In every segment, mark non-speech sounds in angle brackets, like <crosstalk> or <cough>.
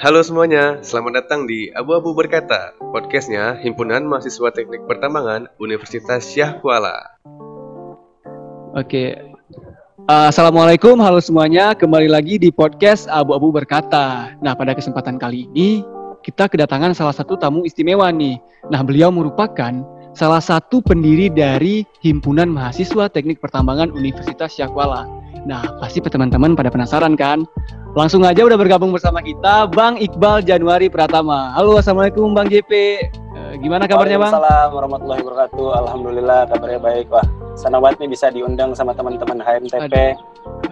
Halo semuanya, selamat datang di Abu-Abu Berkata, podcastnya Himpunan Mahasiswa Teknik Pertambangan Universitas Syah Kuala. Oke, uh, Assalamualaikum, halo semuanya, kembali lagi di podcast Abu-Abu Berkata. Nah, pada kesempatan kali ini, kita kedatangan salah satu tamu istimewa nih. Nah, beliau merupakan salah satu pendiri dari Himpunan Mahasiswa Teknik Pertambangan Universitas Syah Kuala. Nah, pasti teman-teman pada penasaran kan? Langsung aja udah bergabung bersama kita Bang Iqbal Januari Pratama. Halo, Assalamualaikum Bang JP. Uh, gimana kabarnya Bang? Assalamualaikum warahmatullahi wabarakatuh. Alhamdulillah kabarnya baik. Wah, senang banget nih bisa diundang sama teman-teman HMTP.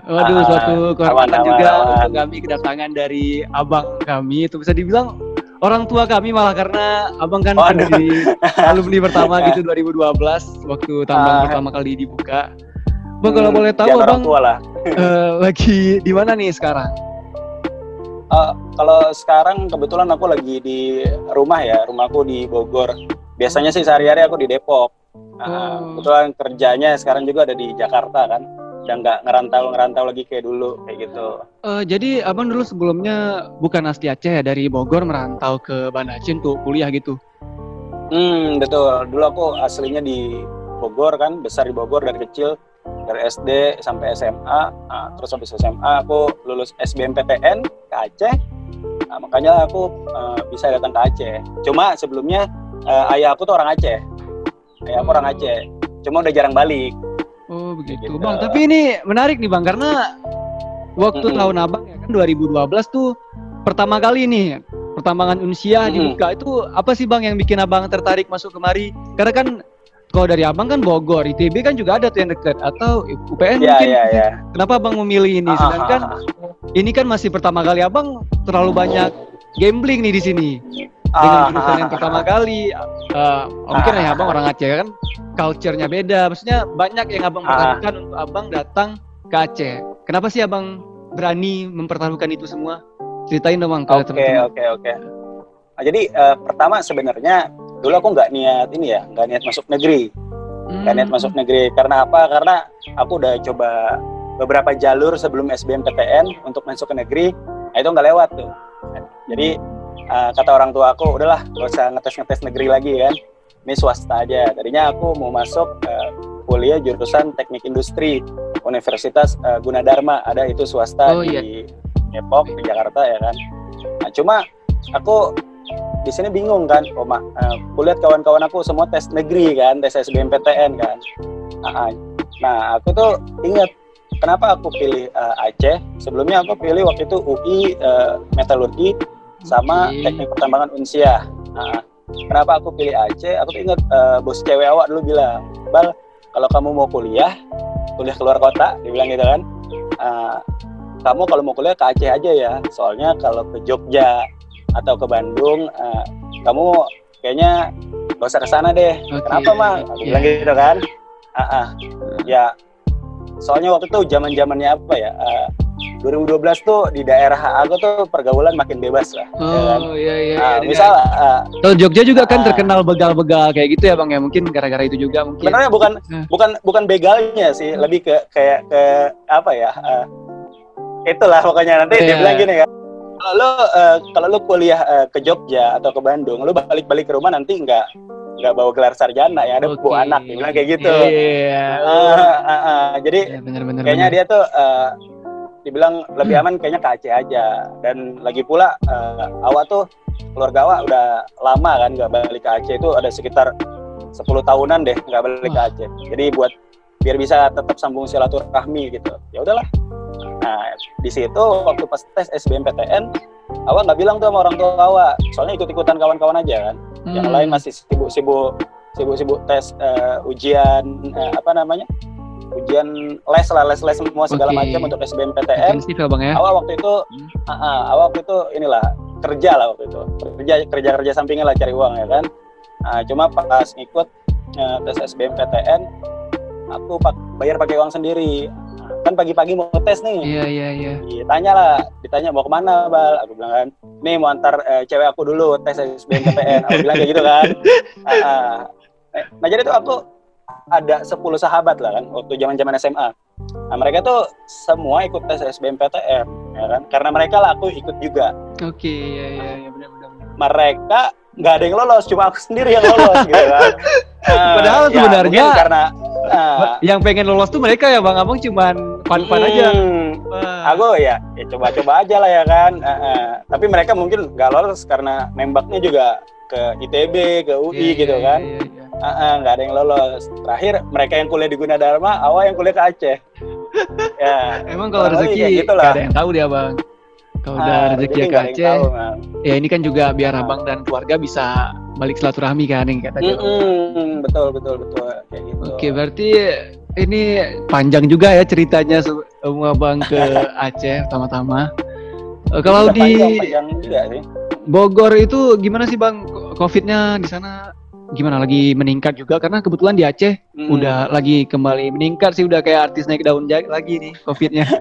Waduh, ah, suatu kehormatan juga aman. untuk kami kedatangan dari abang kami. Itu bisa dibilang orang tua kami malah karena abang kan di <laughs> alumni pertama gitu 2012 waktu tambang ah. pertama kali dibuka. Bang kalau hmm, boleh tahu abang uh, lagi di mana nih sekarang? Uh, kalau sekarang kebetulan aku lagi di rumah ya, rumahku di Bogor. Biasanya sih sehari-hari aku di Depok. Uh, hmm. Kebetulan kerjanya sekarang juga ada di Jakarta kan, dan nggak ngerantau-ngerantau lagi kayak dulu kayak gitu. Uh, jadi abang dulu sebelumnya bukan asli Aceh ya, dari Bogor merantau ke Banda Aceh untuk kuliah gitu? Hmm betul. Dulu aku aslinya di Bogor kan, besar di Bogor dari kecil dari SD sampai SMA nah, terus habis SMA aku lulus SBMPTN ke Aceh. Nah, makanya aku uh, bisa datang ke Aceh. Cuma sebelumnya uh, ayah aku tuh orang Aceh. Ayah aku orang Aceh. Cuma udah jarang balik. Oh begitu. Gitu. bang tapi ini menarik nih bang karena waktu mm -hmm. tahun abang ya kan 2012 tuh pertama kali nih pertambangan Unsia mm -hmm. dibuka itu apa sih bang yang bikin abang tertarik masuk kemari? Karena kan kalau dari abang kan Bogor, ITB kan juga ada tuh yang dekat atau UPN yeah, mungkin. Yeah, yeah. Kenapa abang memilih ini? Sedangkan ah, ah, ah. ini kan masih pertama kali abang terlalu banyak gambling nih di sini dengan jurusan yang pertama kali. Uh, mungkin ya abang orang Aceh kan, culture-nya beda. Maksudnya banyak yang abang pertaruhkan untuk abang datang ke Aceh. Kenapa sih abang berani mempertaruhkan itu semua? Ceritain dong bang. Oke oke oke. Jadi uh, pertama sebenarnya dulu aku nggak niat ini ya nggak niat masuk negeri. Nggak hmm. niat masuk negeri. Karena apa? Karena aku udah coba beberapa jalur sebelum SBMPTN untuk masuk ke negeri. Nah itu nggak lewat tuh. Jadi uh, kata orang tua aku udahlah gak usah ngetes ngetes negeri lagi kan. Ini swasta aja. Tadinya aku mau masuk uh, kuliah jurusan teknik industri Universitas uh, Gunadarma. Ada itu swasta oh, iya. di Depok di Jakarta ya kan. Nah cuma aku di sini bingung kan, oh mak, uh, kulihat kawan-kawan aku semua tes negeri kan, tes SBMPTN kan. Nah, nah aku tuh ingat kenapa aku pilih uh, Aceh. Sebelumnya aku pilih waktu itu UI uh, Metalurgi sama. Teknik Pertambangan Unsia. Nah, kenapa aku pilih Aceh? Aku tuh ingat uh, bos cewek awak dulu bilang, Bal, kalau kamu mau kuliah, kuliah keluar kota, dia bilang gitu kan. Uh, kamu kalau mau kuliah ke Aceh aja ya, soalnya kalau ke Jogja atau ke Bandung uh, kamu kayaknya gak usah ke sana deh okay. kenapa mah aku bilang gitu kan uh -uh. ya soalnya waktu itu zaman zamannya apa ya uh, 2012 tuh di daerah aku tuh pergaulan makin bebas lah. Ya oh ya kan? iya iya. Nah, iya misal uh, Tuh Jogja juga kan terkenal begal-begal kayak gitu ya bang ya mungkin gara-gara itu juga mungkin. Sebenarnya bukan uh. bukan bukan begalnya sih, lebih ke kayak ke apa ya? Uh, itulah pokoknya nanti yeah. dia bilang gini kan kalau lo uh, kalau lo kuliah uh, ke Jogja atau ke Bandung, lo balik-balik ke rumah nanti nggak nggak bawa gelar sarjana ya ada okay. bawa anak bilang kayak gitu. Yeah. Uh, uh, uh, jadi yeah, bener, bener, kayaknya bener. dia tuh uh, dibilang lebih aman kayaknya ke Aceh aja dan lagi pula uh, awak tuh keluarga awak udah lama kan nggak balik ke Aceh itu ada sekitar 10 tahunan deh nggak balik oh. ke Aceh. Jadi buat biar bisa tetap sambung silaturahmi gitu. Ya udahlah Nah, di situ waktu pas tes SBMPTN, awak nggak bilang tuh sama orang tua awak, soalnya ikut-ikutan kawan-kawan aja kan. Hmm. Yang lain masih sibuk-sibuk sibuk-sibuk tes uh, ujian uh, apa namanya? ujian les lah les les semua segala okay. macam untuk SBMPTN. ya bang ya. Awal waktu itu, hmm. uh, uh, awal waktu itu inilah kerja lah waktu itu kerja kerja kerja sampingnya lah cari uang ya kan. Nah, cuma pas ikut uh, tes SBMPTN, aku pak bayar pakai uang sendiri kan pagi-pagi mau tes nih. Iya iya iya. Tanya lah, ditanya mau ke mana bal? Aku bilang kan, nih mau antar uh, cewek aku dulu tes SBMPTN. aku bilang kayak gitu kan. Uh, <laughs> uh. Nah jadi tuh aku ada 10 sahabat lah kan waktu zaman zaman SMA. Nah mereka tuh semua ikut tes SBMPTN, ya kan karena mereka lah aku ikut juga oke okay, ya ya ya benar benar mereka nggak ada yang lolos cuma aku sendiri yang lolos gitu kan uh, <laughs> padahal ya, sebenarnya karena uh, yang pengen lolos tuh mereka ya bang. Abang cuman pan-pan hmm, aja aku ya ya coba-coba aja lah ya kan. Uh, uh, tapi mereka mungkin nggak lolos karena nembaknya juga ke ITB ke UI yeah, gitu yeah, kan. yeah, yeah, yeah. Uh, uh, nggak ada yang lolos. Terakhir mereka yang kuliah di Gunadarma awal yang kuliah ke Aceh. <laughs> Ya. Emang kalau rezeki gitu lah. ada yang tahu dia bang kalau udah ah, rezeki ke Aceh tahu, ya ini kan juga biar nah. abang dan keluarga bisa balik silaturahmi kan yang kata mm -hmm, betul betul betul kayak gitu oke berarti ini panjang juga ya ceritanya semua bang ke <laughs> Aceh pertama-tama uh, kalau di panjang, panjang juga sih. Bogor itu gimana sih bang covidnya di sana gimana lagi meningkat juga karena kebetulan di Aceh hmm. udah lagi kembali meningkat sih udah kayak artis naik daun lagi nih covidnya. <laughs>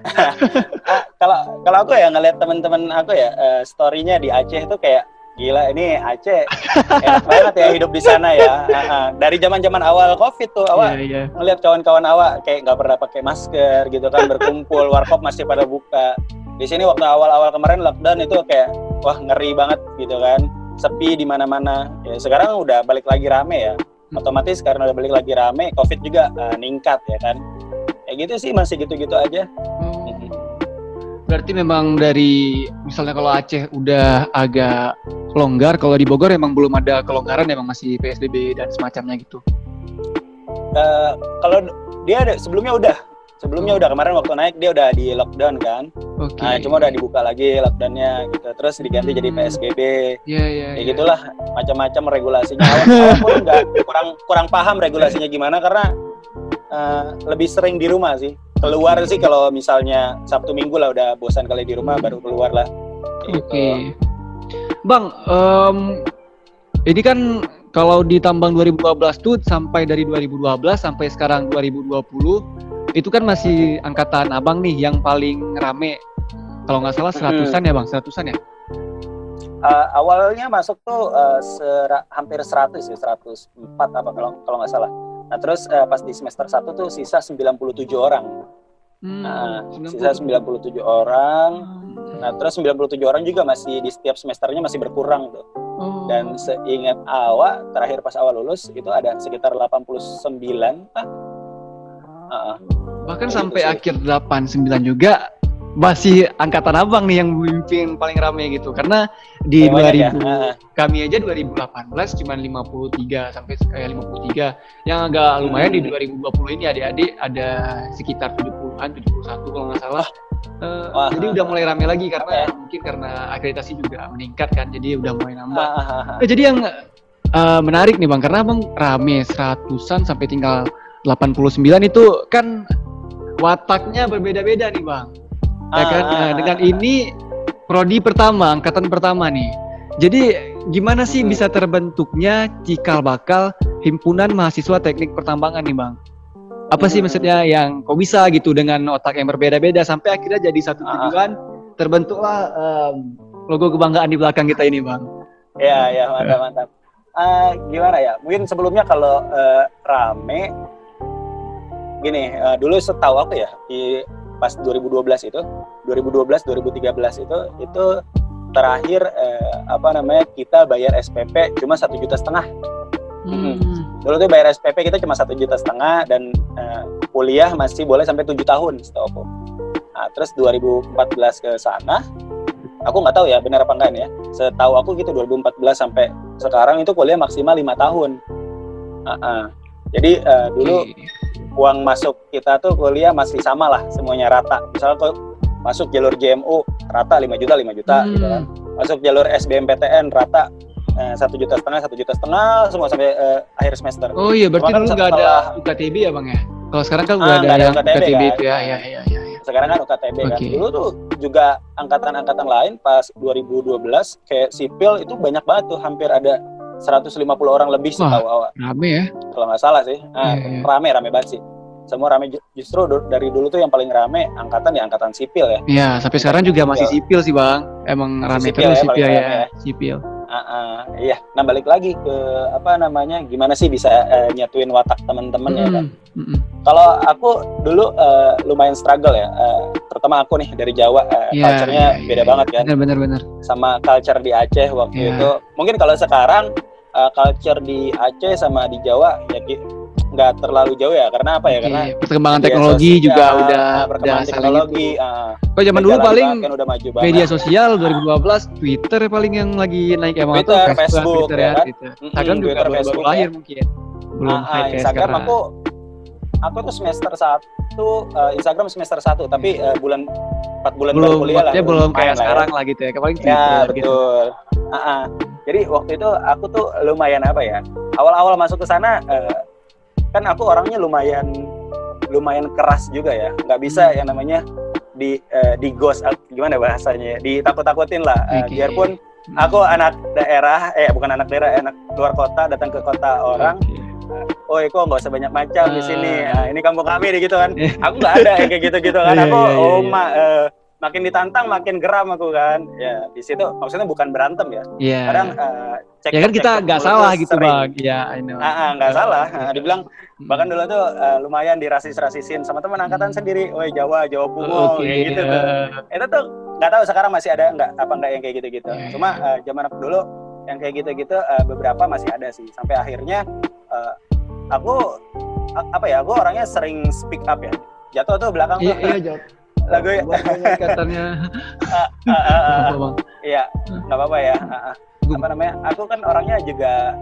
Kalau kalau aku ya ngeliat teman-teman aku ya uh, storynya di Aceh itu kayak gila ini Aceh enak <laughs> banget ya hidup di sana ya. Uh, dari zaman zaman awal covid tuh awal yeah, yeah. ngeliat kawan-kawan awak kayak nggak pernah pakai masker gitu kan berkumpul <laughs> warkop masih pada buka. Di sini waktu awal-awal kemarin lockdown itu kayak wah ngeri banget gitu kan sepi di mana-mana. Ya, sekarang udah balik lagi rame ya. Otomatis karena udah balik lagi rame, COVID juga uh, ningkat ya kan. Ya gitu sih masih gitu-gitu aja. Hmm. Berarti memang dari misalnya kalau Aceh udah agak longgar, kalau di Bogor emang belum ada kelonggaran, emang masih PSBB dan semacamnya gitu. Uh, kalau dia ada sebelumnya udah sebelumnya udah kemarin waktu naik dia udah di lockdown kan okay. nah cuma udah dibuka lagi lockdownnya gitu terus diganti hmm. jadi psbb yeah, yeah, ya gitulah macam-macam regulasinya awal pun nggak kurang kurang paham regulasinya gimana karena uh, lebih sering di rumah sih keluar sih kalau misalnya sabtu minggu lah udah bosan kali di rumah baru keluar lah gitu. oke okay. bang um, ini kan kalau di tambang 2012 tuh sampai dari 2012 sampai sekarang 2020 itu kan masih angkatan abang nih yang paling rame. Kalau nggak salah seratusan hmm. ya bang? Seratusan ya? Uh, awalnya masuk tuh uh, sera, hampir 100 ya 104 apa kalau kalau nggak salah. Nah terus uh, pas di semester 1 tuh sisa 97 orang. Hmm, nah 90. sisa 97 orang. Hmm. nah terus 97 orang juga masih di setiap semesternya masih berkurang tuh oh. dan seingat awal terakhir pas awal lulus itu ada sekitar 89 ah Uh, bahkan sampai sih. akhir 89 juga masih angkatan abang nih yang memimpin paling rame gitu karena di oh, 2000 ya. uh. kami aja 2018 cuma 53 sampai kayak 53 yang agak lumayan hmm. di 2020 ini adik-adik ada sekitar 70-an 71 kalau nggak salah. Uh, Wah, jadi udah mulai rame lagi karena mungkin karena akreditasi juga meningkat kan jadi udah mulai nambah. Uh, jadi yang uh, menarik nih bang karena bang rame seratusan sampai tinggal 89 itu kan wataknya berbeda-beda nih bang. Ya kan? Ah, nah, dengan ini prodi pertama angkatan pertama nih. Jadi gimana sih hmm. bisa terbentuknya cikal bakal himpunan mahasiswa teknik pertambangan nih bang apa sih maksudnya yang kok bisa gitu dengan otak yang berbeda-beda sampai akhirnya jadi satu ah. tujuan terbentuklah um, logo kebanggaan di belakang kita ini bang ya ya mantap mantap uh, gimana ya mungkin sebelumnya kalau uh, rame gini uh, dulu setahu aku ya di pas 2012 itu 2012 2013 itu itu terakhir uh, apa namanya kita bayar SPP cuma satu juta setengah hmm. dulu tuh bayar SPP kita cuma satu juta setengah dan uh, kuliah masih boleh sampai tujuh tahun setahu aku. Nah, terus 2014 ke sana aku nggak tahu ya benar apa enggak ya. Setahu aku gitu 2014 sampai sekarang itu kuliah maksimal lima tahun. Uh -uh. jadi uh, dulu uang masuk kita tuh kuliah masih sama lah semuanya rata. Misalnya tuh masuk jalur JMU rata 5 juta 5 juta hmm. gitu kan. Masuk jalur SBMPTN rata satu eh, juta setengah satu juta setengah semua sampai eh, akhir semester oh iya berarti kan dulu nggak ada UKTB ya bang ya kalau sekarang kan udah ah, ada, ada yang UKTB, UKTB kan? itu ya ya ya ya, sekarang kan UKTB okay. kan dulu tuh juga angkatan-angkatan lain pas 2012 kayak sipil itu banyak banget tuh hampir ada 150 orang lebih sih tahu awal. Rame ya? Kalau nggak salah sih. Nah, yeah, yeah. Rame, rame banget sih. Semua rame justru dari dulu tuh yang paling rame angkatan ya angkatan sipil ya. Iya, sampai sekarang juga masih sipil sih bang. Emang masih rame sipil terus ya, sipil ya, ya. Sipil. Uh, uh, iya, nah balik lagi ke apa namanya, gimana sih bisa uh, nyatuin watak teman-teman mm, ya kan? Mm, Kalau aku dulu uh, lumayan struggle ya, uh, pertama aku nih dari Jawa, uh, Iya, culture-nya iya, beda iya, banget kan, Bener bener bener. sama culture di Aceh waktu Iya. itu. Mungkin kalau sekarang uh, culture di Aceh sama di Jawa ya nggak terlalu jauh ya, karena apa ya? Karena perkembangan teknologi sosial, juga uh, udah udah perkembangan saling teknologi. itu. uh, zaman dulu paling bahkan udah maju banget. media sosial 2012 Twitter paling yang lagi naik emang Twitter, tuh Facebook, Twitter ya ya, kan? Twitter. Mm-mm, Instagram juga Twitter, baru, baru Facebook, lahir ya. mungkin. Belum Ah, ah, high kayak Instagram sekarang. aku aku tuh semester satu uh, Instagram semester satu tapi uh, bulan empat bulan baru belum kuliah lah belum kayak lah ya. sekarang lah gitu ya. Paling ya gitu. betul Ah, ah. jadi waktu itu aku tuh lumayan apa ya awal-awal masuk ke sana uh, kan aku orangnya lumayan lumayan keras juga ya nggak bisa Hmm. yang namanya di uh, di ghost uh, gimana bahasanya ya? ditakut-takutin lah Uh, biarpun Hmm. aku anak daerah eh bukan anak daerah anak luar kota datang ke kota orang Oke. oh kok nggak usah banyak macam di sini Ah. nah, ini kampung kami nih gitu kan Eh. aku nggak ada yang kayak gitu-gitu kan <laughs> Iya, aku iya, iya, oh iya. ma- eh, makin ditantang makin geram aku kan ya di situ maksudnya bukan berantem ya Iya. kadang eh, cek ya kan kita nggak salah gitu bang. Ya, I know. ah ah, nggak salah Ah, dibilang. Bahkan dulu tuh eh, lumayan dirasis-rasisin sama teman angkatan sendiri, woi Jawa, Jawa Pungo, Oke, kayak gitu iya. tuh. Itu tuh nggak tahu sekarang masih ada nggak apa nggak yang kayak gitu-gitu. Iya, Cuma iya. eh, zaman aku dulu yang kayak gitu-gitu eh, beberapa masih ada sih. Sampai akhirnya eh, aku a- apa ya? Aku orangnya sering speak up ya. Jatuh tuh belakang Iya, tuh iya, jawab. <laughs> lagu ya. Katanya. <laughs> Ah, ah, ah? Iya, nggak apa-apa ya. Ah. Gua- Apa namanya? Aku kan orangnya juga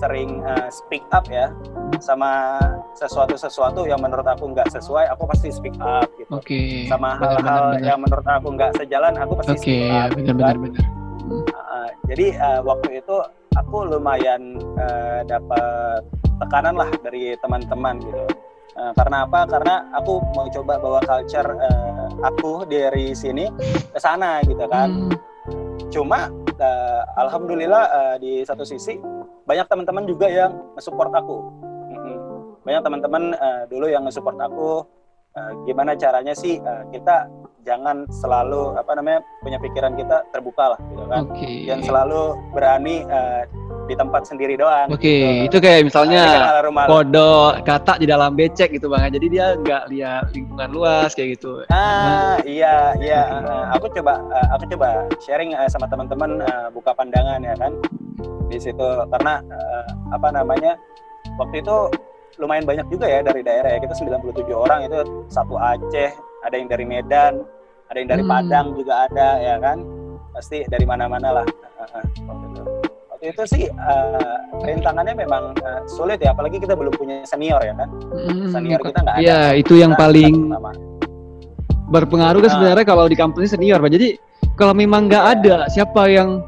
sering eh, speak up ya sama sesuatu-sesuatu yang menurut aku nggak sesuai, aku pasti speak up gitu. Oke. Sama hal-hal yang menurut aku nggak sejalan, aku pasti Oke, speak ya up. benar gitu benar kan. benar. Uh, jadi uh, waktu itu aku lumayan uh, dapat tekanan lah dari teman-teman gitu. Uh, karena apa? Karena aku mau coba bawa culture uh, aku dari sini ke sana gitu kan. Hmm, Cuma uh, alhamdulillah uh, di satu sisi banyak teman-teman juga yang support aku. Banyak teman-teman uh, dulu yang support aku. uh, gimana caranya sih uh, kita jangan selalu apa namanya punya pikiran kita terbuka lah gitu kan Oke. yang selalu berani eh, di tempat sendiri doang. Oke, gitu. itu kayak Nah, misalnya rumah. kode kata di dalam becek gitu bang. Jadi dia nggak lihat lingkungan luas kayak gitu. Ah, iya, iya. eh, aku coba, eh, aku coba sharing eh, sama teman-teman buka pandangan ya kan di situ karena apa namanya waktu itu lumayan banyak juga ya dari daerah ya kita 97 orang itu satu Aceh, ada yang dari Medan, ada yang dari Hmm. Padang juga ada ya kan pasti dari mana-mana lah itu. Sih eh, rintangannya memang eh, sulit ya apalagi kita belum punya senior ya kan Hmm, senior kita nggak ada. Iya, itu yang Kita- paling kita berpengaruh kan Nah. sebenarnya kalau di kampus ini senior pak. Jadi kalau memang nggak Iya. ada siapa yang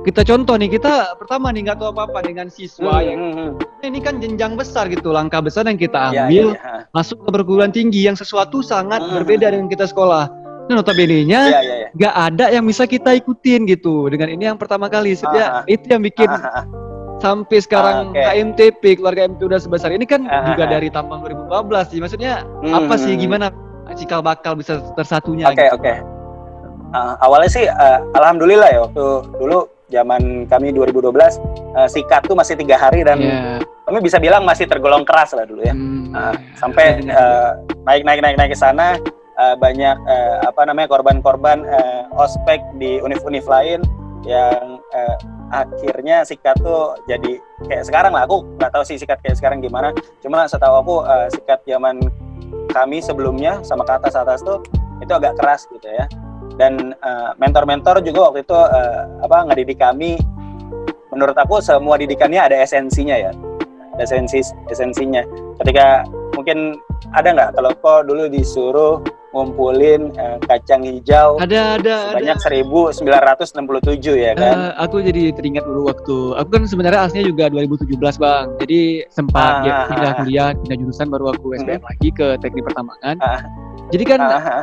kita contoh nih kita pertama nih nggak tahu apa apa dengan siswa Hmm, yang hmm, hmm. ini kan jenjang besar gitu langkah besar yang kita Iya, ambil iya, iya. masuk ke perguruan tinggi yang sesuatu sangat Hmm. berbeda dengan kita sekolah. Nah, notabene-nya Iya, iya, iya. nggak ada yang bisa kita ikutin gitu. Dengan ini yang pertama kali, ya, itu yang bikin ah, sampai sekarang Oke. KMTP keluarga MT udah sebesar ini kan Ah, juga dari tahun 2012 sih. Maksudnya Hmm, apa sih hmm. gimana cikal bakal bisa tersatunya? Oke, gitu. oke. Ah, awalnya sih eh, alhamdulillah ya waktu dulu zaman kami 2012 eh, sikat tuh masih tiga hari dan Iya. kami bisa bilang masih tergolong keras lah dulu ya. Hmm, iya. sampai eh, naik naik naik naik ke sana eh, banyak eh, apa namanya korban-korban eh, ospek di univ-univ lain yang eh, akhirnya sikat tuh jadi kayak sekarang lah. Aku nggak tahu sih sikat kayak sekarang gimana. Cuma setahu aku eh, sikat zaman kami sebelumnya sama ke atas atas tuh itu agak keras gitu ya. Dan mentor-mentor juga waktu itu eh, apa ngedidik kami. Menurut aku semua didikannya ada esensinya ya. Ada esensi esensinya. Ketika mungkin ada nggak kalau kok dulu disuruh ngumpulin eh, kacang hijau Ada ada sebanyak 1967 ya kan? Eh, aku jadi teringat dulu waktu aku kan sebenarnya aslinya juga 2017 bang. Jadi sempat Ah, ya, ah, pindah ah. kuliah pindah jurusan baru aku SBM lagi ke teknik pertambangan. Ah. jadi kan Ah, ah,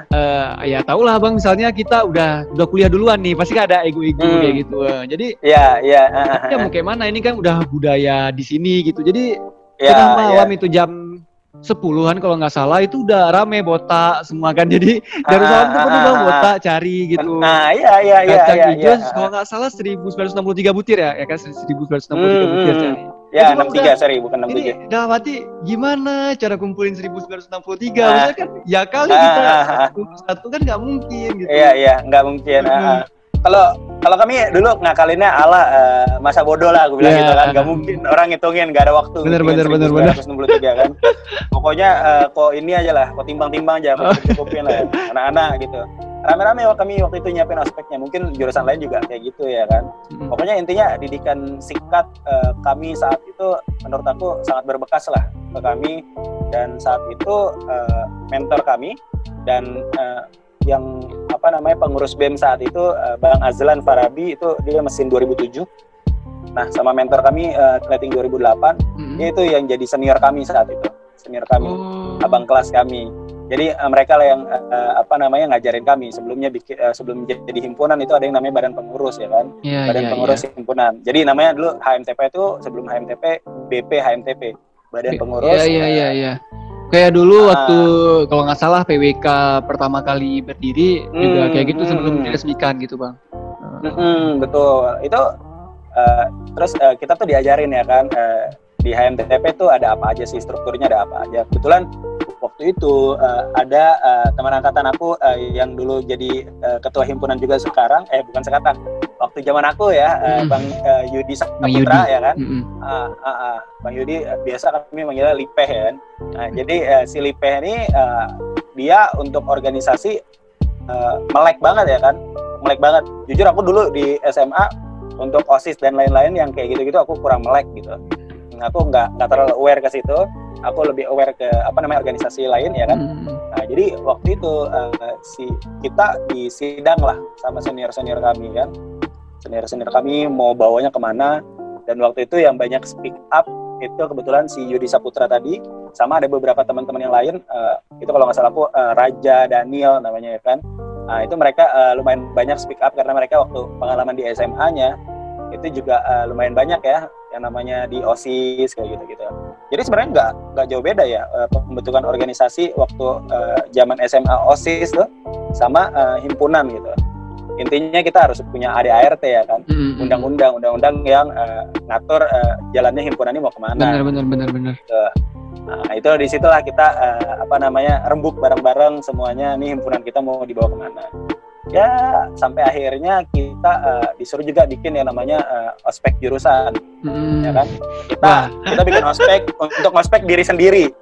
eh, ya tau lah bang misalnya kita udah udah kuliah duluan nih pasti kan ada ego-ego Hmm. kayak gitu jadi ya ya ah, ah, ya mau kayak mana? Ini kan udah budaya di sini gitu. Jadi ya, tengah ya. malam itu jam sepuluhan kalau nggak salah itu udah rame botak semua kan jadi dari Ah, tuh penuh ah, bang ah, botak cari gitu nah iya iya iya kacang iya hijau iya. kalau nggak salah 1963 butir ya ya kan 1963 Hmm, butir hmm, cari Ya, Itu 63 sorry, bukan Ini 67. dalam hati gimana cara kumpulin 1963? Ah. Maksudnya kan ya kali Ah, kita ah, ah. kumpul satu kan nggak mungkin gitu. Iya, iya, nggak mungkin. Ah, ah. Kalau kalau kami dulu ngakalinnya ala eh, masa bodoh lah, aku bilang Iya. gitu kan. Nggak mungkin orang ngitungin, nggak ada waktu. Bener, ngitungin bener, bener, 1963 kan. Pokoknya eh, kok ini aja lah, kok timbang-timbang aja, kok cukupin lah, anak-anak gitu. Rame-rame kami waktu itu nyiapin aspeknya. Mungkin jurusan lain juga kayak gitu ya kan. Pokoknya intinya didikan sikat eh, kami saat itu menurut aku sangat berbekas lah ke kami dan saat itu eh, mentor kami dan eh, yang apa namanya pengurus BEM saat itu eh, Bang Azlan Farabi itu dia mesin 2007. Nah, sama mentor kami eh, Kleting 2008, Mm. dia itu yang jadi senior kami saat itu. Senior kami, Oh. abang kelas kami. Jadi eh, mereka lah yang eh, apa namanya ngajarin kami sebelumnya bikin eh, sebelum jadi himpunan itu ada yang namanya badan pengurus ya kan. Iya, Badan iya, Pengurus iya. Himpunan. Jadi namanya dulu HMTP itu sebelum HMTP BP HMTP. Badan Pengurus. Iya, iya, iya, iya. Kayak dulu Ah. waktu kalau nggak salah PWK pertama kali berdiri juga Hmm, kayak gitu sebelum hmm. diresmikan gitu, Bang. Mm-mm, betul. Itu eh, terus eh, kita tuh diajarin ya kan eh, di HMTP tuh ada apa aja sih strukturnya ada apa aja. Kebetulan waktu itu eh, ada eh, teman angkatan aku eh, yang dulu jadi eh, ketua himpunan juga sekarang eh bukan sekarang waktu zaman aku ya Hmm. Bang eh, Yudi Bang Yudi. Saputra ya kan Mm-mm. Ah, ah, ah. Bang Yudi eh, biasa kami manggilnya Lipeh ya kan. Nah, jadi eh, si Lipeh ini eh, dia untuk organisasi eh, melek banget ya kan, melek banget. Jujur aku dulu di SMA untuk osis dan lain-lain yang kayak gitu-gitu aku kurang melek gitu. Nah, aku nggak nggak terlalu aware ke situ. Aku lebih aware ke apa namanya organisasi lain ya kan. Mm. Nah, jadi waktu itu eh, si kita di sidang lah sama senior-senior kami kan. Senior-senior kami mau bawanya ke mana dan waktu itu yang banyak speak up itu kebetulan si Yudi Saputra tadi sama ada beberapa teman-teman yang lain eh, itu kalau nggak salah aku eh, Raja Daniel namanya ya kan. Nah, itu mereka eh, lumayan banyak speak up karena mereka waktu pengalaman di SMA-nya itu juga eh, lumayan banyak ya yang namanya di OSIS kayak gitu-gitu. Jadi sebenarnya nggak nggak jauh beda ya eh, pembentukan organisasi waktu eh, zaman SMA OSIS tuh sama eh, himpunan gitu. Intinya kita harus punya ADART ya kan, undang-undang, undang-undang yang eh, ngatur eh, jalannya himpunan ini mau ke mana. Benar, benar, benar, benar. Nah, itu di situlah kita eh, apa namanya rembuk bareng-bareng semuanya nih himpunan kita mau dibawa ke mana. Ya sampai akhirnya kita eh, disuruh juga bikin yang namanya eh, ospek jurusan, Mm-mm. ya kan? Kita Wah. kita bikin ospek untuk ospek diri sendiri. <laughs>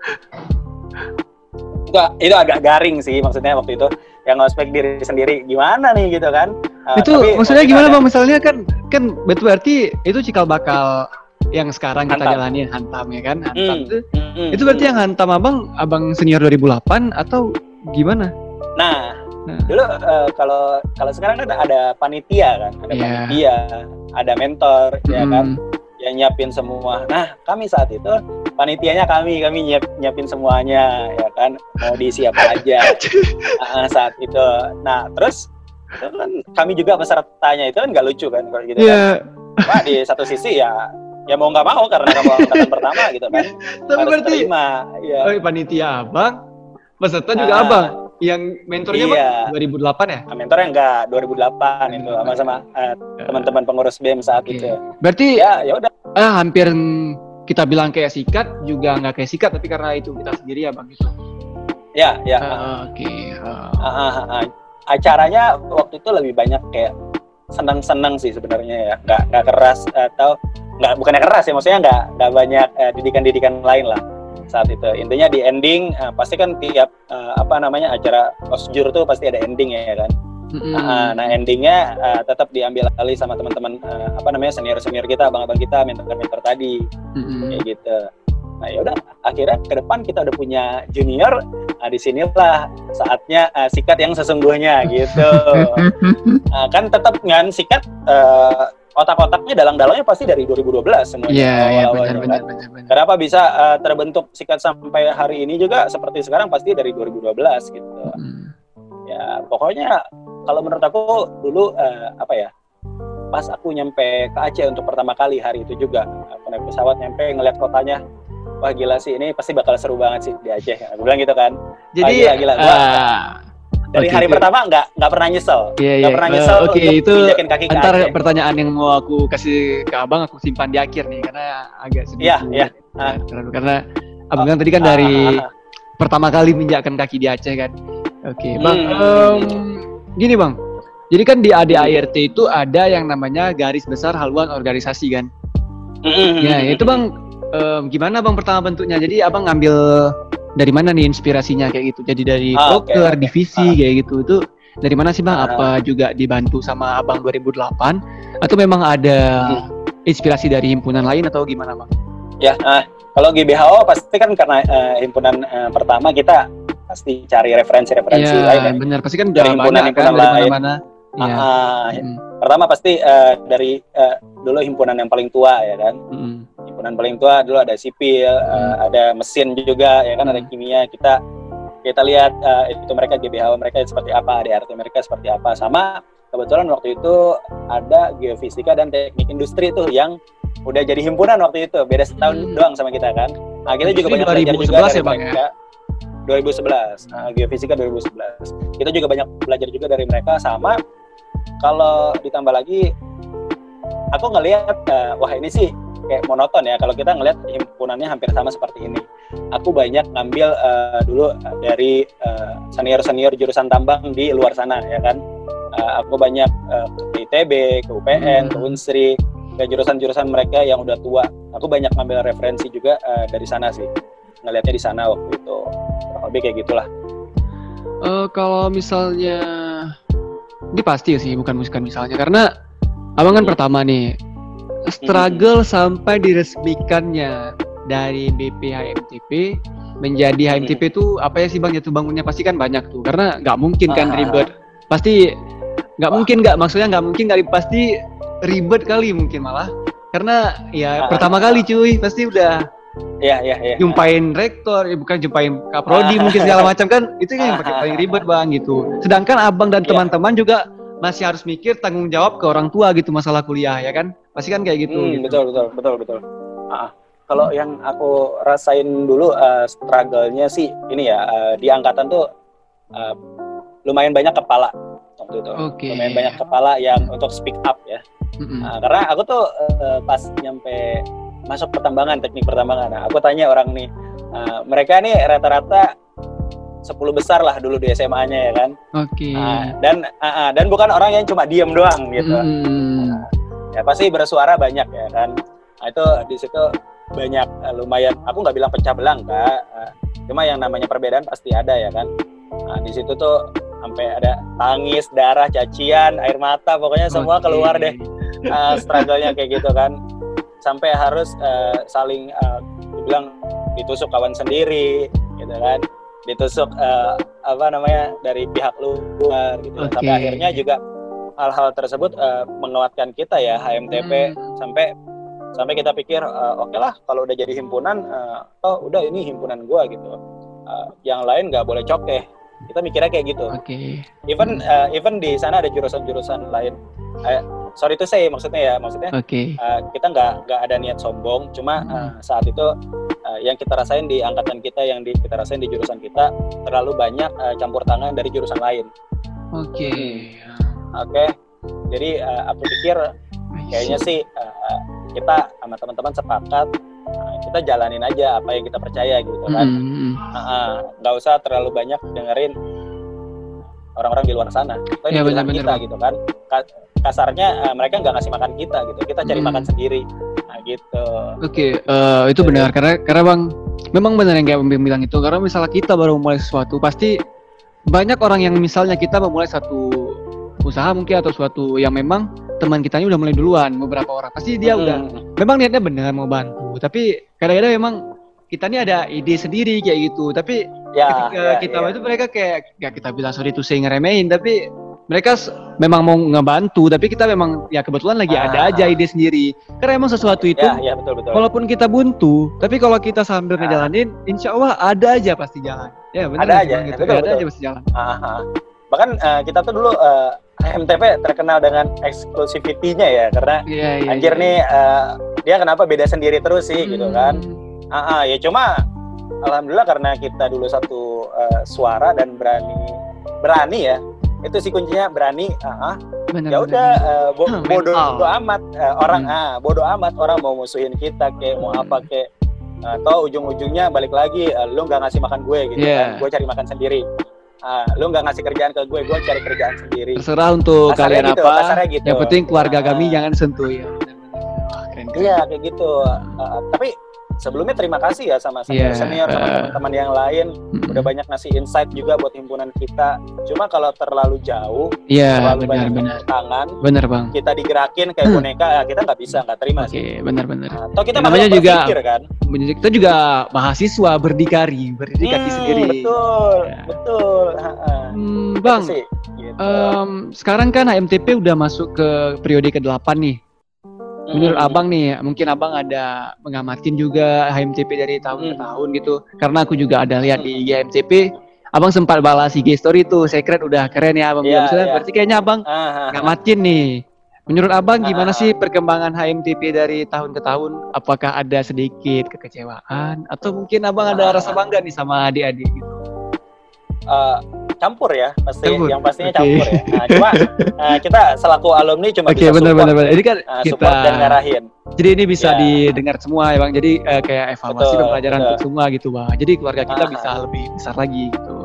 Itu itu agak garing sih maksudnya waktu itu yang ospek diri sendiri gimana nih gitu kan? Eh, itu tapi maksudnya gimana ada- bang misalnya kan kan berarti itu cikal bakal yang sekarang kita jalani hantam ya kan hantam Hmm, itu, hmm, itu berarti hmm. yang hantam abang abang senior 2008 atau gimana Nah, Nah. dulu eh, kalau kalau sekarang kan ada panitia kan, ada Iya. panitia, ada mentor, ya Mm. kan, yang nyiapin semua. Nah, kami saat itu panitianya kami, kami nyiap, nyiapin semuanya, ya kan, mau diisi apa aja. <laughs> Ah, saat itu. Nah, terus itu kan kami juga pesertanya itu kan nggak lucu kan, kalau gitu kan. Iya, Wah, di satu sisi ya ya mau nggak mau karena kamu angkatan pertama gitu kan. Tapi harus berarti terima ya oh, panitia abang peserta juga Ah. abang. Yang mentornya Iya. bang 2008 ya? Nah, mentornya enggak 2008 itu sama sama eh, teman-teman pengurus BEM saat Oke. itu. Berarti ya ya udah. Ah, hampir kita bilang kayak sikat juga nggak kayak sikat tapi karena itu kita sendiri ya bang gitu. Ya ya. Ah, oke ah. Ah, ah, ah, acaranya waktu itu lebih banyak kayak senang-senang sih sebenarnya ya. Nggak nggak keras atau nggak bukannya keras ya maksudnya nggak nggak banyak eh, didikan-didikan lain lah saat itu. Intinya di ending eh, pasti kan tiap eh, apa namanya acara osjur tuh pasti ada ending ya kan Mm-mm. Nah, nah endingnya eh, tetap diambil alih sama teman-teman eh, apa namanya senior-senior kita, abang-abang kita, mentor-mentor tadi, Mm-mm. kayak gitu. Nah yaudah, akhirnya ke depan kita udah punya junior. Nah di sinilah saatnya eh, sikat yang sesungguhnya gitu. <laughs> Nah, kan tetap kan sikat eh, otak-otaknya dalang-dalangnya pasti dari 2012 semuanya. Iya, iya awal-awalnya, benar kan. benar benar benar. Kenapa bisa eh, terbentuk sikat sampai hari ini juga seperti sekarang pasti dari 2012 gitu Mm. ya pokoknya kalau menurut aku dulu eh, apa ya pas aku nyampe ke Aceh untuk pertama kali hari itu juga aku naik pesawat nyampe ngeliat kotanya wah gila sih ini pasti bakal seru banget sih di Aceh aku bilang gitu kan Jadi gila, gila. Gua- ah, dari Oke, hari oke. pertama nggak nggak pernah nyesel Iya, nggak iya. pernah Eh, nyesel Oke, untuk itu kaki ke antar Aceh. pertanyaan yang mau aku kasih ke abang aku simpan di akhir nih karena agak sedikit. Iya, iya. Ya, terlalu- karena abang bilang tadi kan dari Ah, ah, ah. pertama kali menginjakkan kaki di Aceh kan. Oke, bang. Hmm. em, gini bang. Jadi kan di ADART itu ada yang namanya garis besar haluan organisasi kan. Mm-mm. Ya itu bang. em, gimana bang pertama bentuknya? Jadi abang ngambil dari mana nih inspirasinya kayak gitu? Jadi dari Ah, oke, broker, oke. divisi kayak gitu. Itu dari mana sih bang? Ah. Apa juga dibantu sama abang 2008? Atau memang ada Hmm. inspirasi dari himpunan lain atau gimana bang? Ya, ah, kalau GBHO pasti kan karena eh, himpunan eh, pertama kita pasti cari referensi-referensi lain ya. Iya benar. Pasti kan Dari udah banyak kan himpunan-himpunan dari lain. mana-mana. Iya. Ah, ah, Mm, pertama pasti eh, dari eh, dulu himpunan yang paling tua ya kan. mm, Himpunan paling tua dulu ada sipil, eh, Hmm. ada mesin juga ya kan, ada Hmm. kimia. Kita kita lihat eh, itu mereka GBHO mereka seperti apa, ADRT mereka seperti apa. Sama kebetulan waktu itu ada geofisika dan teknik industri tuh yang udah jadi himpunan waktu itu, beda setahun Hmm. doang sama kita kan. Nah, kita juga banyak belajar 2011 juga dari ya, Bang, ya? Mereka. 2011, nah, geofisika 2011. Kita juga banyak belajar juga dari mereka sama kalau ditambah lagi aku ngelihat eh, wah ini sih kayak monoton ya kalau kita ngelihat himpunannya hampir sama seperti ini. Aku banyak ngambil eh, dulu eh, dari senior senior jurusan tambang di luar sana ya kan. Eh, aku banyak eh, ke ITB, ke UPN, ke Hmm. Unsri, ke jurusan-jurusan mereka yang udah tua. Aku banyak ngambil referensi juga eh, dari sana sih. Ngelihatnya di sana waktu itu. Kurang lebih kayak gitulah. Eh, kalau misalnya ini pasti sih bukan bukan misalnya karena abang kan Hmm. pertama nih struggle sampai diresmikannya dari BPHMTP menjadi HMTP itu apa ya sih bang jatuh bangunnya pasti kan banyak tuh karena nggak mungkin kan Ah. ribet pasti nggak mungkin nggak maksudnya nggak mungkin ri- pasti ribet kali mungkin malah karena ya Ah. pertama kali cuy pasti udah Iya, iya, iya. jumpain rektor, ya bukan jumpain kaprodi Ah. mungkin segala macam kan itu kan yang pakai paling ribet bang gitu. Sedangkan abang dan Iya. teman-teman juga masih harus mikir tanggung jawab ke orang tua gitu masalah kuliah ya kan, pasti kan kayak gitu. Hmm, gitu. betul betul betul betul. Ah, kalau yang aku rasain dulu eh, struggle-nya sih ini ya eh, di angkatan tuh eh, lumayan banyak kepala waktu itu. Oke. Lumayan banyak kepala yang untuk speak up ya. Mm-mm. Nah, karena aku tuh eh, pas nyampe masuk pertambangan teknik pertambangan, nah, aku tanya orang nih, eh, mereka nih rata-rata 10 besar lah dulu di SMA-nya ya kan. Oke. Ah, dan ah, ah, dan bukan orang yang cuma diem doang gitu. Mm. ya pasti bersuara banyak ya kan nah, itu di situ banyak eh, lumayan aku nggak bilang pecah belah enggak eh, cuma yang namanya perbedaan pasti ada ya kan nah, di situ tuh sampai ada tangis darah cacian air mata pokoknya semua Oke. keluar deh eh, struggle-nya kayak gitu kan sampai harus eh, saling eh, dibilang ditusuk kawan sendiri gitu kan. Ditusuk eh, apa namanya dari pihak luar gitu Oke. sampai akhirnya juga hal-hal tersebut eh, menguatkan kita ya HMTP Hmm. sampai sampai kita pikir eh, oke lah kalau udah jadi himpunan eh, oh udah ini himpunan gua gitu. Eh, yang lain nggak boleh cokeh kita mikirnya kayak gitu. Oke. even eh, even di sana ada jurusan-jurusan lain. Eh, sorry itu saya maksudnya ya maksudnya Oke. eh, kita nggak nggak ada niat sombong cuma Hmm. eh, saat itu eh, yang kita rasain di angkatan kita yang di, kita rasain di jurusan kita terlalu banyak eh, campur tangan dari jurusan lain Oke. oke jadi eh, aku pikir kayaknya sih eh, kita sama teman-teman sepakat kita jalanin aja apa yang kita percaya gitu kan Mm. Ah, ah, nggak usah terlalu banyak dengerin orang-orang di luar sana. Itu Ya, jurusan benar-benar, kita Bang. gitu kan. Ka- kasarnya eh, mereka nggak ngasih makan kita gitu. Kita cari Hmm. makan sendiri. Nah gitu. Oke, eh, itu benar. Karena karena bang, memang benar yang kayak Bang bilang itu. Karena misalnya kita baru mulai sesuatu pasti banyak orang yang misalnya kita memulai satu usaha mungkin atau suatu yang memang teman kita ini udah mulai duluan beberapa orang. Pasti dia udah Hmm. memang niatnya benar mau bantu. Tapi kadang-kadang memang kita ini ada ide sendiri kayak gitu. Tapi ya, ketika ya, kita ya. itu mereka kayak ya kita bilang sorry tuh saya ngeremehin tapi mereka memang mau ngebantu tapi kita memang ya kebetulan lagi Ah. ada aja ide sendiri karena emang sesuatu itu ya ya betul betul Walaupun kita buntu, tapi kalau kita sambil Ah. ngejalanin, insya Allah ada aja pasti jalan. Ya benar Ada aja, gitu. betul, ada betul. aja pasti jalan. Aha. Bahkan eh, kita tuh dulu eh, HMTP terkenal dengan eksklusivitinya ya karena Iya iya. anjir iya. nih eh, dia kenapa beda sendiri terus sih gitu Hmm. kan. Ah, ah, ya cuma alhamdulillah karena kita dulu satu eh, suara dan berani berani ya itu sih kuncinya berani uh, Bener, ya udah uh, bo- Hmm, bodoh bodoh amat Uh, orang Hmm. ah bodoh amat orang mau musuhin kita kayak mau Hmm. apa kayak atau ujung-ujungnya balik lagi uh, lu nggak ngasih makan gue gitu Yeah. kan gue cari makan sendiri Ah, lu nggak ngasih kerjaan ke gue gue cari kerjaan sendiri Terserah untuk Kasarnya kalian gitu, apa. gitu. Yang penting keluarga Ah. kami jangan sentuh ya. Iya kayak gitu Uh, tapi sebelumnya terima kasih ya sama senior senior sama uh. teman-teman yang lain Mm-mm. udah banyak ngasih insight juga buat himpunan kita cuma kalau terlalu jauh Iya, terlalu banyak benar. tangan Benar, Bang. kita digerakin kayak boneka ya kita nggak bisa nggak terima Oke, sih benar benar. Nah, Atau kita Namanya juga- berpikir kan. Kita juga mahasiswa berdikari, berdikari Hmm, sendiri. Betul, Ya. betul. Hmm, bang, sih, gitu. em, sekarang kan HMTP udah masuk ke periode ke-8 nih. Menurut abang nih, mungkin abang ada mengamatin juga HMTP dari tahun ke Hmm. tahun gitu. Karena aku juga ada lihat di HMTP, abang sempat balas IG story tuh, secret udah keren ya abang. Iya, bilang. iya. Berarti kayaknya abang Ah, ah, ah. ngamatin nih. Menurut abang gimana sih perkembangan HMTP dari tahun ke tahun? Apakah ada sedikit kekecewaan atau mungkin abang ada rasa bangga nih sama adik-adik gitu? Eh, campur ya, pasti Campur, yang pastinya oke. campur ya. Nah, cuma <laughs> eh, kita selaku alumni cuma Oke, bisa benar support, benar benar. Ini kan eh, kita support dan ngarahin. jadi ini bisa Ya. didengar semua ya Bang. Jadi eh, kayak evaluasi Betul, dan pelajaran betul. untuk semua gitu, Bang. Jadi keluarga kita Ah. bisa lebih besar lagi gitu.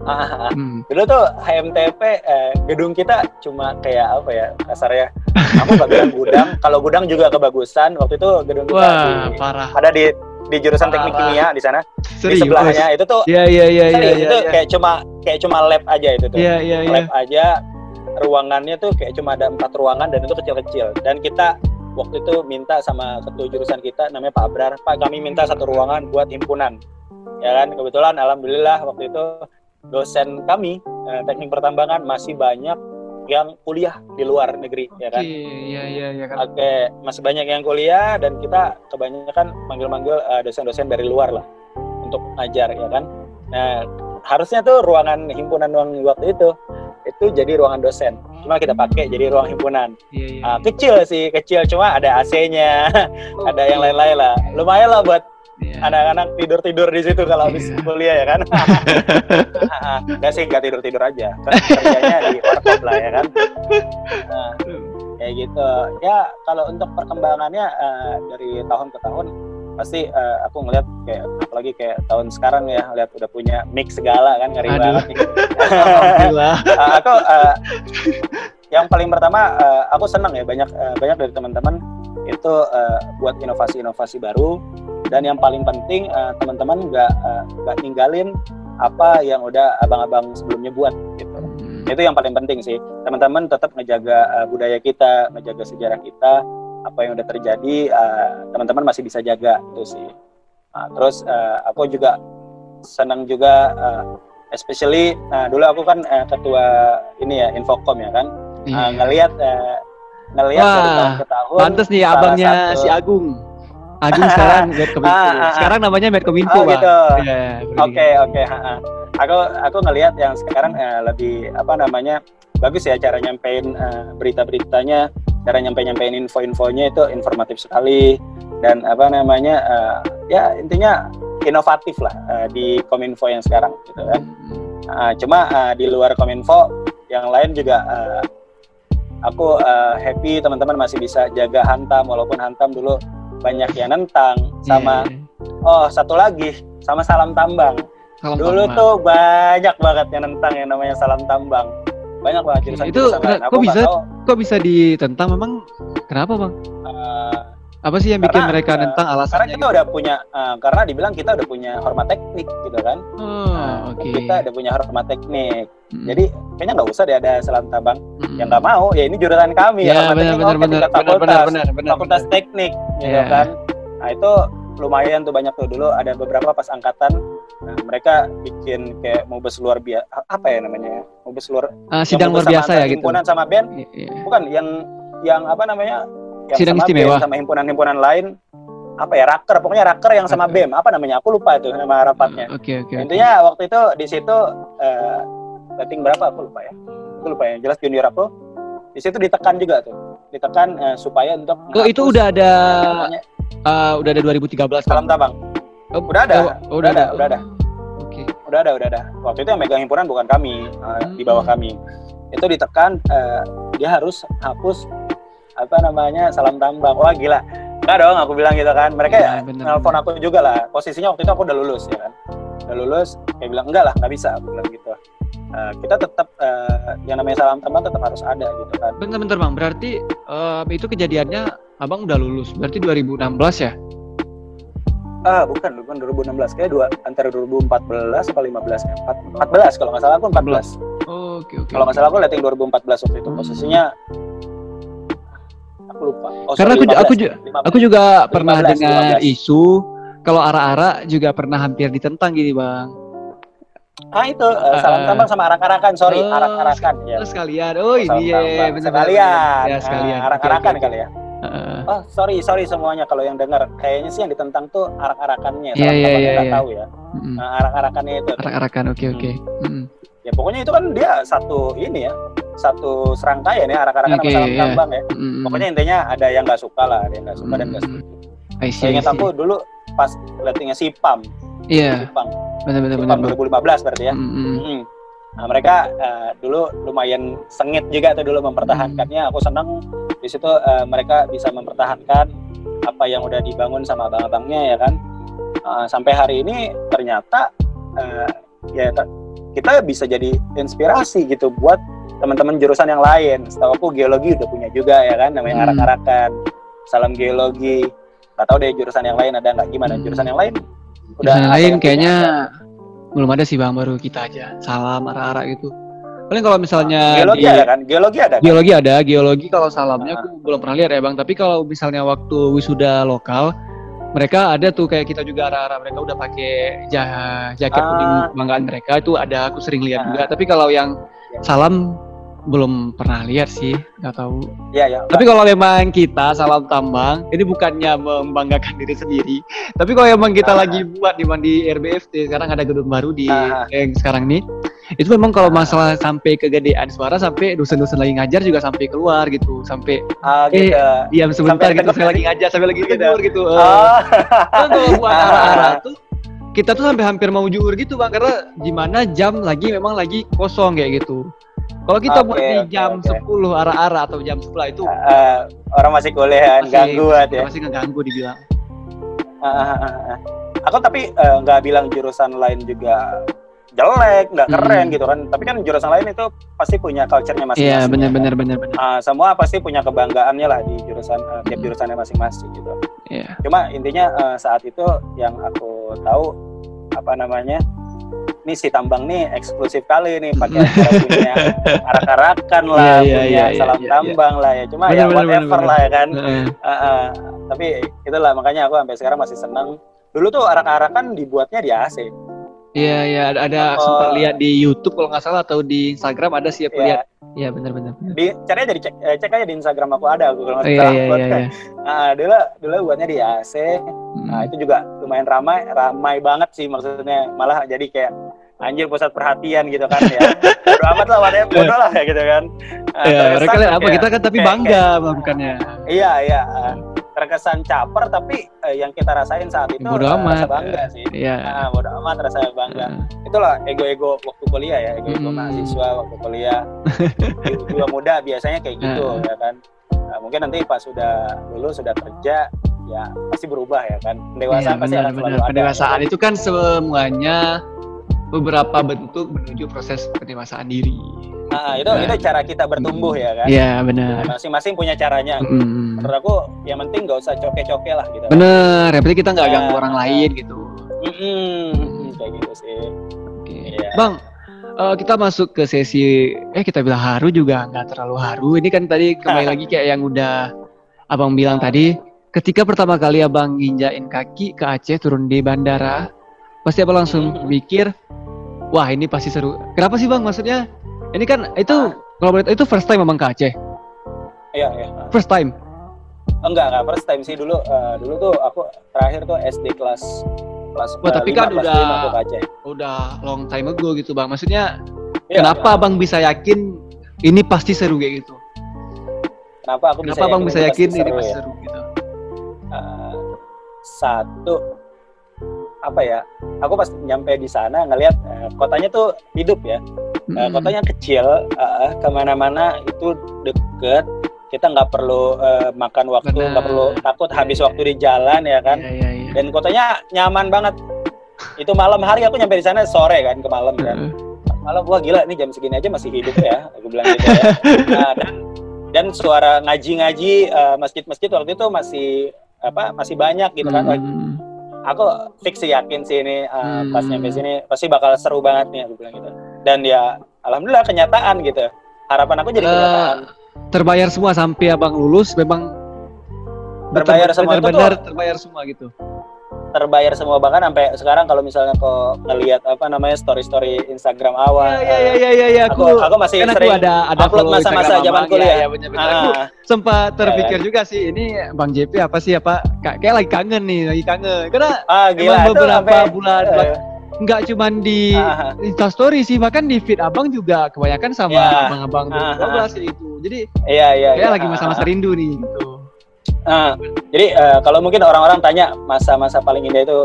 Ah. <laughs> Hmm. Dulu tuh HMTP eh, gedung kita cuma kayak apa ya kasarnya. Aku nggak bilang gudang. <laughs> Kalau gudang juga kebagusan. Waktu itu gedung kita Wah, di- parah. ada di di jurusan teknik Parah. kimia di sana. Di Serius. sebelahnya itu tuh Iya iya iya iya serius, iya. itu iya. kayak cuma kayak cuma lab aja itu tuh. Iya iya. lab aja ruangannya tuh kayak cuma ada empat ruangan dan itu kecil-kecil dan kita waktu itu minta sama ketua jurusan kita namanya Pak Abrar Pak kami minta satu ruangan buat himpunan ya kan kebetulan alhamdulillah waktu itu dosen kami eh, teknik pertambangan masih banyak yang kuliah di luar negeri ya Oke, kan iya iya iya kan. Oke, masih banyak yang kuliah dan kita kebanyakan manggil-manggil eh, dosen-dosen dari luar lah untuk ngajar ya kan. Nah, harusnya tuh ruangan himpunan ruang waktu itu itu jadi ruangan dosen. Cuma kita pakai jadi ruang himpunan. Iya iya. Ah, kecil sih, kecil cuma ada AC-nya, ada yang Oke. lain-lain lah. Lumayan lah buat Iya. anak-anak tidur-tidur di situ kalau habis Iya. kuliah ya kan. <laughs> Enggak sih, enggak tidur-tidur aja. Kan kerjanya di warkop lah ya kan. Nah, kayak gitu ya kalau untuk perkembangannya eh, dari tahun ke tahun pasti eh, aku ngeliat kayak apalagi kayak tahun sekarang ya lihat udah punya mix segala kan ngeri Aduh. banget. Alhamdulillah. <laughs> Eh, aku eh, yang paling pertama eh, aku senang ya banyak eh, banyak dari teman-teman itu eh, buat inovasi-inovasi baru dan yang paling penting eh, teman-teman nggak nggak ninggalin apa yang udah abang-abang sebelumnya buat gitu Hmm. itu yang paling penting sih teman-teman tetap ngejaga uh, budaya kita ngejaga sejarah kita apa yang udah terjadi uh, teman-teman masih bisa jaga itu sih Nah, terus uh, aku juga senang juga uh, especially nah dulu aku kan uh, ketua ini ya infocom ya kan Iya. Uh, ngelihat uh, ngelihat dari tahun ke tahun Pantes nih abangnya satu- si Agung. Agung sekarang <laughs> Medkominfo. Ah, ah, ah. Sekarang namanya Medkominfo, Oh, Bang. gitu. Iya, Oke oke. Aku aku ngelihat yang sekarang eh, lebih apa namanya bagus ya cara nyampein eh, berita-beritanya, cara nyampe nyampein info-infonya itu informatif sekali dan apa namanya eh, ya intinya inovatif lah eh, di kominfo yang sekarang gitu kan. Ah, cuma eh, di luar kominfo yang lain juga eh, aku eh, happy teman-teman masih bisa jaga hantam walaupun hantam dulu banyak yang nentang sama Iya. oh satu lagi sama salam tambang. Salam Dulu tambang. tuh banyak banget yang nentang yang namanya salam tambang. Banyak banget jurusan Itu jurusan kok bisa? tahu, kok bisa ditentang memang kenapa, Bang? eh, Apa sih yang bikin Karena, mereka eh, nentang karena alasannya? kita udah punya, eh, karena dibilang kita udah punya hormat teknik gitu kan. Oh, Nah, oke. Kita udah punya hormat teknik. Mm, Jadi kayaknya nggak usah deh ada salam tambang. mm. Ya nggak mau. Ya ini jurusan kami. Ya, hormat benar benar benar benar fakultas, benar benar benar. fakultas teknik, gitu Iya. kan. Nah itu lumayan tuh banyak tuh dulu ada beberapa pas angkatan nah, mereka bikin kayak mubes luar biasa apa ya namanya mubes luar yang sidang luar biasa ya gitu. himpunan sama band Iya, iya. bukan yang yang apa namanya yang Sidang sama istimewa. BEM sama himpunan-himpunan lain apa ya raker pokoknya raker yang sama. BEM apa namanya aku lupa itu nama rapatnya Oke oke. oke. intinya waktu itu di situ eh, rating berapa aku lupa ya aku lupa ya jelas junior aku di situ ditekan juga tuh ditekan eh, supaya untuk Oh, itu udah ada namanya ah, udah ada 2013 salam Bang? tabang Oh, udah ada, oh, udah ada, udah ada. Oke oke. Udah ada, udah ada. Waktu itu yang megang himpunan bukan kami, uh, di bawah Hmm. kami. Itu ditekan, uh, dia harus hapus apa namanya salam tambang. Wah gila. Enggak dong, aku bilang gitu kan. Mereka Iya, ya bener, nelpon aku juga lah. Posisinya waktu itu aku udah lulus ya kan. Udah lulus, kayak bilang enggak lah, nggak bisa. Aku bilang gitu. Uh, kita tetap uh, yang namanya salam tambang tetap harus ada gitu kan. Bentar-bentar bang, berarti eh, itu kejadiannya abang udah lulus, berarti 2016 ya? Ah, bukan, bukan 2016. Kayak dua antara 2014 atau 15 ya. Empat- 14 kalau nggak salah aku 14. Oh, oke oke. Kalau nggak salah aku letting 2014 waktu itu. Posisinya aku lupa. Oh, Karena sorry, aku ju- aku 15, ju- 15. Aku juga pernah 15, dengar 15. isu kalau ara-ara juga pernah hampir ditentang gini bang. Ah itu eh, salam Ah. tambang sama arak-arakan, sorry, Oh, arak-arakan ya. Oh, sekalian, oh ini ya, sekalian. Ya sekalian. Oke, arak-arakan oke, oke. kali ya. Heeh. Oh, sorry, sorry semuanya kalau yang dengar. Kayaknya sih yang ditentang tuh arak-arakannya. Iya, iya, iya, nggak iya. tahu ya. Mm-mm. Nah, arak-arakannya itu. Arak-arakan, oke oke. Mm. Ya pokoknya itu kan dia satu ini ya, satu serangkaian ya arak-arakan Oke, sama salam iya. tambang ya. Mm-mm. Pokoknya intinya ada yang nggak suka lah, ada yang nggak suka dan nggak Mm. setuju. I see, Saya ingat aku dulu pas lettingnya si Pam, Iya, Sipang, benar-benar Sipang benar. 2015 berarti ya. Mm-mm. Mm. Nah, mereka eh, dulu lumayan sengit juga tuh dulu mempertahankannya. Aku senang di situ eh, mereka bisa mempertahankan apa yang udah dibangun sama abang-abangnya ya kan. Eh, sampai hari ini ternyata eh, ya ter- kita bisa jadi inspirasi gitu buat teman-teman jurusan yang lain. Setahu aku geologi udah punya juga ya kan namanya Hmm. arak-arakan. Salam geologi. Gak tahu deh jurusan yang lain ada nggak gimana? Hmm. Jurusan yang lain Jurusan yang lain punya? kayaknya belum ada sih bang, baru kita aja. Salam ara-ara gitu. Paling kalau misalnya geologi di- ada kan? Geologi ada kan? Geologi ada, geologi kalau salamnya Ah. aku belum pernah lihat ya bang. Tapi kalau misalnya waktu wisuda lokal, mereka ada tuh kayak kita juga arah-arah mereka udah pakai ja- jaket Ah. kuning banggaan mereka itu ada aku sering lihat Ah. juga. Tapi kalau yang Ya. salam belum pernah lihat sih, nggak tahu. Iya ya. Tapi kalau memang kita salam tambang, ini bukannya membanggakan diri sendiri. Tapi kalau memang kita Ah. lagi buat di di RBFT sekarang ada gedung baru di Ah. yang sekarang nih. Itu memang kalau masalah sampai kegedean suara sampai dosen-dosen lagi ngajar juga sampai keluar gitu, sampai Ah, Eh, gitu. diam sebentar Sampai gitu saya lagi ngajar sampai lagi Gitu. tegur gitu. Eh, Oh. kan kalau buat <laughs> Ah. arah-arah tuh kita tuh sampai hampir mau juhur gitu bang karena gimana jam lagi memang lagi kosong kayak gitu. Kalau kita buat Oke, di jam oke. 10 arah-arah atau jam 11 itu Eh, orang masih masih- ganggu ya. Masih ngeganggu dibilang. Ah, ah, ah, ah. Aku tapi eh, nggak bilang jurusan lain juga jelek, nggak Hmm. keren gitu kan. Tapi kan jurusan lain itu pasti punya culture-nya masing-masing. Iya ya benar kan? benar benar benar. Ah, semua pasti punya kebanggaannya lah di jurusan eh, tiap Hmm. jurusannya masing-masing gitu. Iya. Cuma intinya eh, saat itu yang aku tahu apa namanya ini si tambang nih eksklusif kali nih pakai punya <laughs> arak-arakan lah, Iya, iya, punya iya, iya, salam iya, tambang lah ya. Cuma Bener, ya bener, whatever bener, lah ya kan. Heeh. Ah, ah. tapi itulah makanya aku sampai sekarang masih senang. Dulu tuh arak-arakan dibuatnya di AC. Iya iya ada, ada Oh. sempat lihat di YouTube kalau nggak salah atau di Instagram ada sih aku Ya, lihat. Iya benar benar. benar. di cari aja di cek, eh, cek aja di Instagram aku ada aku kalau Oh, nggak iya salah iya buat iya. kan. iya. Ah, dulu dulu buatnya di AC. Hmm. Nah, itu juga lumayan ramai, ramai banget sih maksudnya. Malah jadi kayak anjir pusat perhatian gitu kan ya. <laughs> Bodo amat lah whatever, bodo lah ya gitu kan. Ah, Iya, mereka lihat apa kayak- kita kan tapi kayak- bangga melakukannya. Iya, iya. ah, terkesan caper tapi eh, yang kita rasain saat itu Bodo amat. rasa bangga sih. Iya. Ah, bodo amat rasa bangga. Heeh. itulah ego-ego waktu kuliah ya, ego-ego Hmm. mahasiswa waktu kuliah. <laughs> Jiwa muda biasanya kayak gitu Hmm. ya kan. Nah, mungkin nanti pas sudah lulus sudah kerja ya pasti berubah ya kan. Pendewasaan Iya, pasti benar, akan selalu benar. ada. Pendewasaan itu kan semuanya beberapa bentuk menuju proses pendewasaan diri. Nah, itu itu cara kita bertumbuh ya kan. Iya benar. Masing-masing punya caranya. Mm. Menurut aku yang penting nggak usah coke-coke lah gitu. Bener, yang penting kita nggak Ya. ganggu orang lain gitu. Mm-mm, kayak gitu sih. Oke. Iya. Bang, eh, kita masuk ke sesi eh kita bilang haru juga nggak terlalu haru. Ini kan tadi kembali lagi kayak yang udah abang bilang tadi. Ketika pertama kali abang nginjain kaki ke Aceh turun di bandara, pasti abang langsung mikir, wah ini pasti seru. Kenapa sih bang? Maksudnya ini kan itu Ah. kalau boleh itu first time abang ke Aceh, Iya, iya. first time. Enggak, enggak first time sih dulu. eh, dulu tuh aku terakhir tuh SD kelas kelas Wah, tapi eh, kan lima, kelas udah- lima aku ke Aceh. Udah long time ago gitu bang. Maksudnya Iya, kenapa iya. abang bisa yakin ini pasti seru kayak gitu? Kenapa aku Kenapa abang bisa ini yakin pasti ini seru pasti ya? seru gitu? Eh, satu apa ya aku pas nyampe di sana ngelihat uh, kotanya tuh hidup ya. Uh, kotanya kecil uh, ke mana-mana itu deket. Kita nggak perlu uh, makan waktu nggak perlu takut habis ya, waktu di jalan ya kan. ya, ya, ya. dan kotanya nyaman banget. Itu malam hari aku nyampe di sana sore kan ke malam kan. Malam wah gila ini jam segini aja masih hidup ya aku bilang gitu ya. <laughs> Nah, dan dan suara ngaji-ngaji uh, masjid-masjid waktu itu masih apa masih banyak gitu kan. Hmm. Aku fix yakin sih ini uh, hmm. pas nyampe sini pasti bakal seru banget nih aku bilang gitu. Dan ya alhamdulillah kenyataan gitu. Harapan aku jadi uh, kenyataan. terbayar semua sampai abang lulus memang terbayar semua benar, benar terbayar semua gitu terbayar semua bahkan sampai sekarang kalau misalnya kok ngelihat apa namanya story story Instagram awal ya ya ya ya, ya aku, aku, aku masih kan sering aku ada ada upload masa-masa zaman kuliah. Ya, ya, bener, bener. Ah. aku sempat terpikir ya, juga sih ini Bang JP apa sih apa? Kayak lagi kangen nih lagi kangen. Karena ah, gila, beberapa sampai, bulan uh, nggak cuman di uh, Insta Story sih bahkan di feed abang juga kebanyakan sama ya, abang-abang uh, 12 itu. Jadi iya iya kayak ya, lagi masa-masa rindu nih gitu uh, jadi uh, kalau mungkin orang-orang tanya masa-masa paling indah itu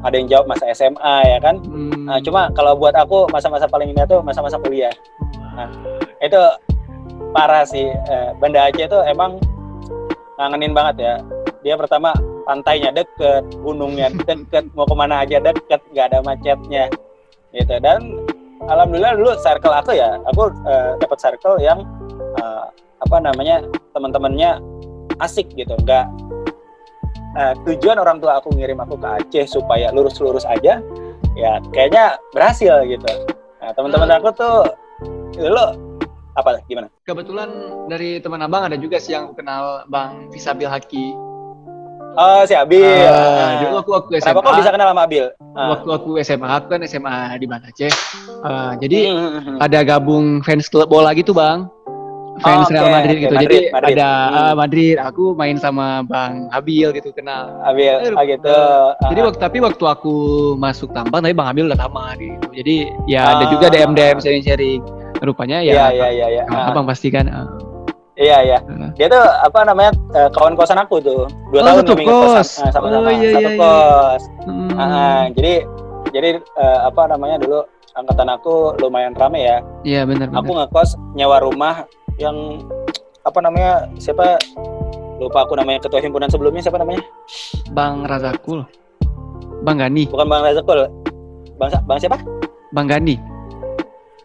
ada yang jawab masa SMA ya kan? Hmm. uh, cuma kalau buat aku masa-masa paling indah itu masa-masa kuliah. Nah, itu parah sih. Uh, Banda Aceh itu emang ngangenin banget ya. Dia pertama pantainya deket gunungnya <laughs> deket mau ke mana aja deket nggak ada macetnya gitu. Dan alhamdulillah dulu circle aku ya aku uh, dapat circle yang uh, apa namanya teman-temannya asik gitu nggak uh, tujuan orang tua aku ngirim aku ke Aceh supaya lurus-lurus aja ya kayaknya berhasil gitu nah teman-teman aku tuh lo apa gimana kebetulan dari teman abang ada juga sih yang kenal bang Fisabil Haki Oh, si Abil. Uh, dulu aku waktu SMA. Kenapa kok bisa kenal sama Abil? Uh. Waktu aku SMA, aku kan SMA di Banda Aceh. Uh, jadi hmm, hmm, hmm. ada gabung fans klub bola gitu, Bang. Fans oh, okay. Real Madrid gitu. Okay, jadi Madrid. ada hmm. uh, Madrid, aku main sama Bang Abil gitu kenal. Abil, eh, oh, gitu. Uh, jadi waktu tapi waktu aku masuk tampang tapi Bang Abil udah lama gitu. Jadi ya uh, ada juga DM DM sharing-sharing. Rupanya ya, ya, ya, ya, ya. Abang pasti kan uh, Iya iya. Dia tuh apa namanya uh, kawan kosan aku tuh. Dua oh, tahun kami kos. sama-sama. Oh, iya, satu iya, iya. kos. Hmm. Uh, jadi jadi uh, apa namanya dulu angkatan aku lumayan rame ya. Iya benar. Aku ngekos nyewa rumah yang apa namanya siapa lupa aku namanya ketua himpunan sebelumnya siapa namanya? Bang Razakul. Bang Gani. Bukan Bang Razakul. Bang Bang siapa? Bang Gani.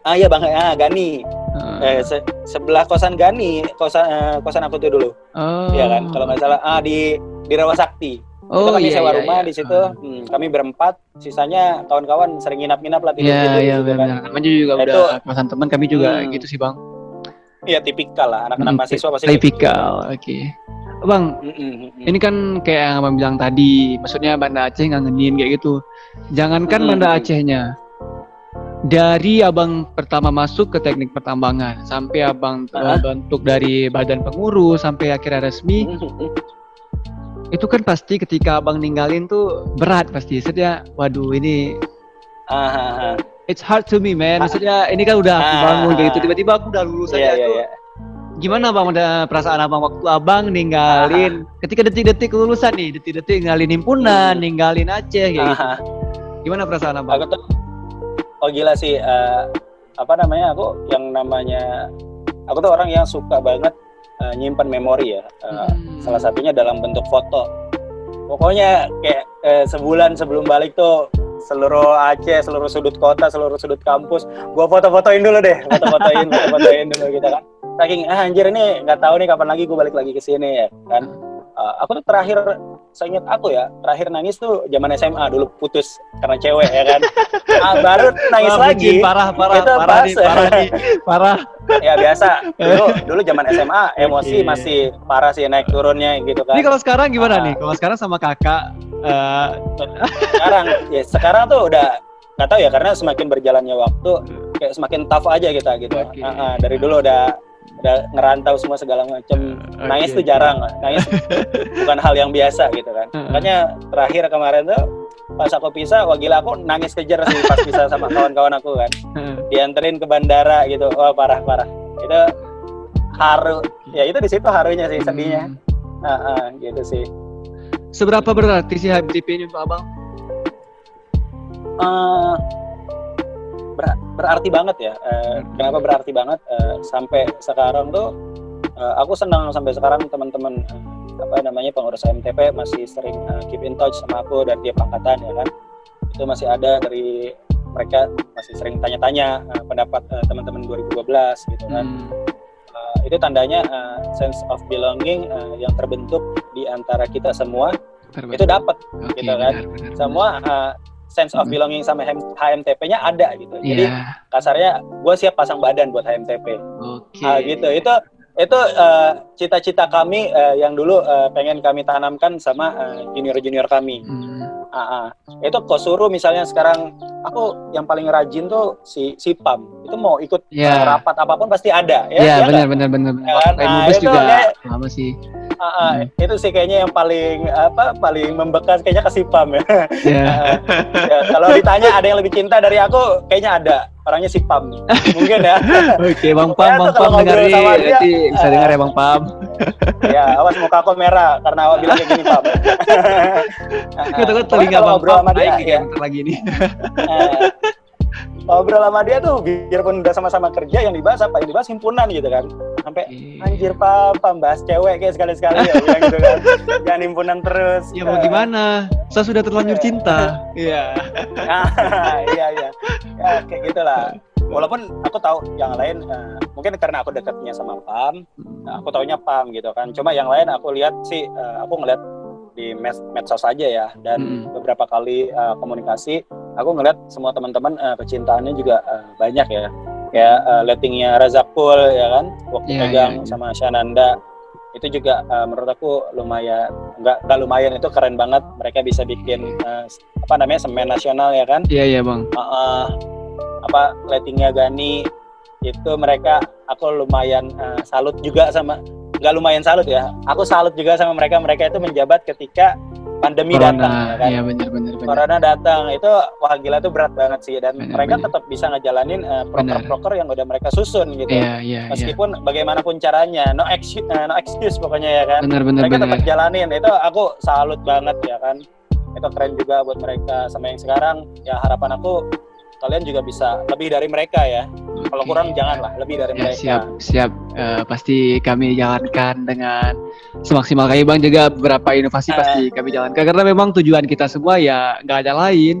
Ah iya Bang ah, Gani. Uh. Eh, se sebelah kosan Gani, kosan uh, kosan aku tuh dulu. Oh. Iya kan? Kalau nggak salah ah di di Rawa Sakti. Oh, itu kami iya, sewa iya, rumah iya. di situ. Uh. Hmm, kami berempat, sisanya kawan-kawan sering nginap-nginap lah tidur Iya, iya, gitu, kan. Kami juga nah, udah kosan teman kami juga hmm. gitu sih, Bang. Iya, tipikal lah anak-anak hmm, mahasiswa pasti. Tipikal, oke. Okay. Bang, mm -mm. ini kan kayak yang abang bilang tadi, maksudnya Banda Aceh ngangenin kayak gitu. Jangankan mm. Banda Acehnya, dari abang pertama masuk ke teknik pertambangan sampai abang terbentuk dari badan pengurus sampai akhirnya resmi itu kan pasti ketika abang ninggalin tuh berat pasti maksudnya waduh ini uh, it's hard to me man. Maksudnya ini kan udah aku bangun kayak gitu. Tiba-tiba aku udah lulus yeah, aja yeah, yeah. gimana bang ada perasaan abang waktu abang ninggalin ketika detik-detik kelulusan nih detik-detik ninggalin himpunan hmm. ninggalin Aceh kayak gitu. Gimana perasaan abang? Aku tuh oh gila sih uh, apa namanya aku yang namanya aku tuh orang yang suka banget uh, nyimpan memori ya. Uh, hmm. salah satunya dalam bentuk foto. Pokoknya kayak uh, sebulan sebelum balik tuh seluruh Aceh, seluruh sudut kota, seluruh sudut kampus, gua foto-fotoin dulu deh, foto-fotoin, <laughs> foto-fotoin dulu gitu kan. Saking ah, anjir ini nggak tahu nih kapan lagi gue balik lagi ke sini ya kan. Uh, aku tuh terakhir seingat aku ya terakhir nangis tuh zaman SMA dulu putus karena cewek ya kan? Ah, baru nangis Wah, lagi. parah parah itu parah nih, parah nih, parah. Ya biasa. Dulu dulu zaman SMA <laughs> emosi okay. masih parah sih naik turunnya gitu kan. Ini kalau sekarang gimana uh, nih? Kalau sekarang sama kakak uh... <laughs> sekarang ya sekarang tuh udah nggak tahu ya karena semakin berjalannya waktu kayak semakin tough aja kita gitu. Okay. uh, uh, dari dulu udah udah ngerantau semua segala macam okay. nangis tuh jarang nangis bukan hal yang biasa gitu kan. Makanya terakhir kemarin tuh pas aku pisah wah gila aku nangis kejar sih pas pisah sama kawan-kawan aku kan. Dianterin ke bandara gitu. Wah parah parah. Itu haru. Ya itu di situ harunya sih sedihnya. Uh, uh, gitu sih. Seberapa berarti sih HBTP ini untuk abang? Uh, ber, berarti banget ya uh, kenapa berarti banget? Uh, sampai sekarang tuh uh, aku senang sampai sekarang teman-teman uh, apa namanya pengurus MTP masih sering uh, keep in touch sama aku dari tiap angkatan ya kan? Itu masih ada dari mereka masih sering tanya-tanya uh, pendapat uh, teman-teman 2012 gitu kan? Hmm. uh, itu tandanya uh, sense of belonging uh, yang terbentuk di antara kita semua Terbentuk. itu dapat okay, gitu kan? benar, benar, semua uh, sense of hmm. belonging sama HMTP-nya ada gitu. Yeah. Jadi kasarnya gue siap pasang badan buat HMTP. Oke. Okay. Uh, gitu. Itu itu uh, cita-cita kami uh, yang dulu uh, pengen kami tanamkan sama junior-junior uh, kami. Hmm. Uh, uh. Itu kok suruh misalnya sekarang aku yang paling rajin tuh si si Pam itu mau ikut yeah. rapat apa pun pasti ada ya. Iya yeah, benar, benar benar benar Ya, nah, itu juga ya, sama sih. Uh, uh, hmm. Itu sih kayaknya yang paling apa paling membekas kayaknya ke si Pam ya. <laughs> Yeah. uh, ya. Kalau ditanya ada yang lebih cinta dari aku kayaknya ada orangnya si Pam mungkin ya <laughs> oke bang Pam bang Pam dengerin nanti bisa dengar ya bang Pam <laughs> ya awas muka aku merah karena awak bilang kayak gini Pam kita kan telinga bang Pam naik ya lagi ini ngobrol sama dia tuh biarpun udah sama-sama kerja yang dibahas apa? Yang dibahas himpunan gitu kan. Sampai iya. anjir papa bahas cewek kayak sekali-sekali ya bilang gitu kan. Jangan himpunan terus. Ya mau gimana? Saya sudah terlanjur cinta. Iya. Iya iya. Ya kayak gitulah. Walaupun aku tahu yang lain uh, mungkin karena aku dekatnya sama Pam aku taunya Pam gitu kan. Cuma yang lain aku lihat sih uh, aku ngeliat di med medsos saja ya. Dan hmm. beberapa kali uh, komunikasi aku ngeliat semua teman-teman uh, kecintaannya juga uh, banyak ya. Kayak uh, lettingnya Razakul ya kan? Waktu yeah, pegang yeah, yeah. sama Shananda. Itu juga uh, menurut aku lumayan nggak nggak lumayan. Itu keren banget. Mereka bisa bikin uh, apa namanya semen nasional ya kan? Iya yeah, iya yeah, bang. Uh, uh, apa lettingnya Gani. Itu mereka aku lumayan uh, salut juga sama nggak lumayan salut ya. Aku salut juga sama mereka. Mereka itu menjabat ketika pandemi Corona, datang ya kan. Iya benar benar Corona datang itu wah gila itu berat banget sih dan bener, mereka bener. tetap bisa ngejalanin uh, proker-proker yang udah mereka susun gitu. Iya, iya, iya. Meskipun iya. bagaimanapun caranya, no excuse, uh, no excuse pokoknya ya kan. Bener, bener, mereka bener. tetap jalanin. Itu aku salut banget ya kan. Itu keren juga buat mereka sama yang sekarang. Ya harapan aku kalian juga bisa lebih dari mereka ya. Okay. Kalau kurang janganlah lebih dari ya, mereka. Siap, siap. Uh, pasti kami jalankan dengan semaksimal kami bang juga beberapa inovasi uh, pasti kami jalankan karena memang tujuan kita semua ya nggak ada lain.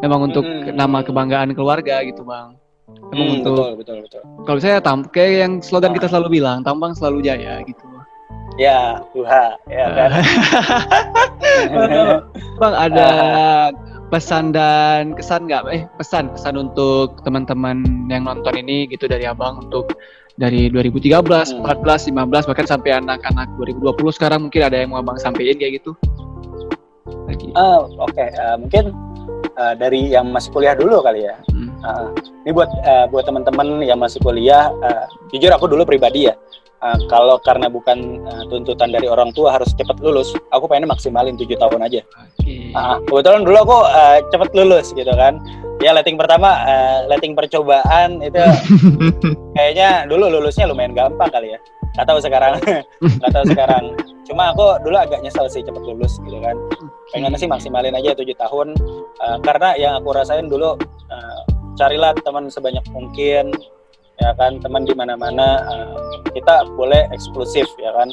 Memang untuk hmm, nama kebanggaan keluarga gitu bang. Memang hmm, untuk betul, betul, betul. Kalau saya tam kayak yang slogan kita selalu bilang, tambang selalu jaya gitu. Ya, Tuhan, ya kan. <laughs> bang ada <laughs> pesan dan kesan nggak eh pesan pesan untuk teman-teman yang nonton ini gitu dari abang untuk dari 2013, hmm. 14, 15 bahkan sampai anak-anak 2020 sekarang mungkin ada yang mau abang sampaikan kayak gitu. Lagi. Uh, Oke, okay. uh, mungkin uh, dari yang masih kuliah dulu kali ya. Hmm. Uh, ini buat uh, buat teman-teman yang masih kuliah, uh, jujur aku dulu pribadi ya uh, kalau karena bukan uh, tuntutan dari orang tua harus cepat lulus, aku pengen maksimalin tujuh tahun aja. Okay. Uh, kebetulan dulu aku uh, cepat lulus gitu kan. Ya letting pertama, uh, letting percobaan itu <laughs> kayaknya dulu lulusnya lumayan gampang kali ya. Gak tahu sekarang, <laughs> gak tahu sekarang. Cuma aku dulu agak nyesel sih cepat lulus gitu kan. Pengen sih maksimalin aja tujuh tahun, uh, karena yang aku rasain dulu uh, carilah teman sebanyak mungkin ya kan? Teman di mana-mana uh, kita boleh eksklusif ya kan?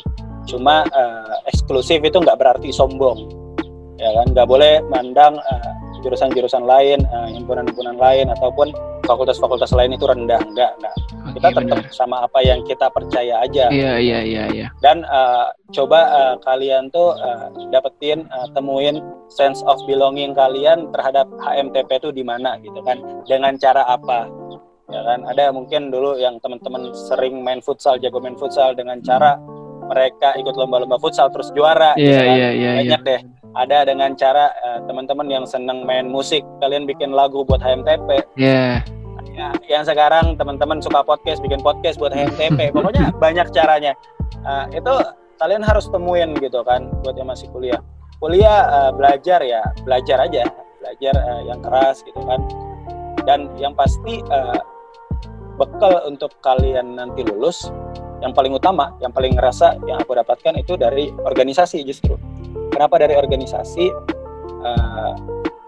Cuma uh, eksklusif itu nggak berarti sombong ya kan? Nggak boleh mandang uh, jurusan-jurusan lain himpunan himpunan-himpunan lain ataupun fakultas-fakultas lain itu rendah. Enggak enggak. Okay, kita tetap benar. sama apa yang kita percaya aja. Iya iya iya iya. Dan uh, coba uh, kalian tuh uh, dapetin uh, temuin sense of belonging kalian terhadap HMTP itu di mana gitu kan. Dengan cara apa? Ya kan? Ada mungkin dulu yang teman-teman sering main futsal jago main futsal dengan cara mereka ikut lomba-lomba futsal terus juara yeah, gitu kan. yeah, yeah, banyak yeah. deh ada dengan cara uh, teman-teman yang seneng main musik kalian bikin lagu buat HMTP yeah. ya, yang sekarang teman-teman suka podcast bikin podcast buat HMTP pokoknya <laughs> banyak caranya. Uh, itu kalian harus temuin gitu kan buat yang masih kuliah. Kuliah uh, belajar ya belajar aja. Belajar uh, yang keras gitu kan. Dan yang pasti uh, bekal untuk kalian nanti lulus yang paling utama, yang paling ngerasa yang aku dapatkan itu dari organisasi justru. Kenapa dari organisasi? Uh,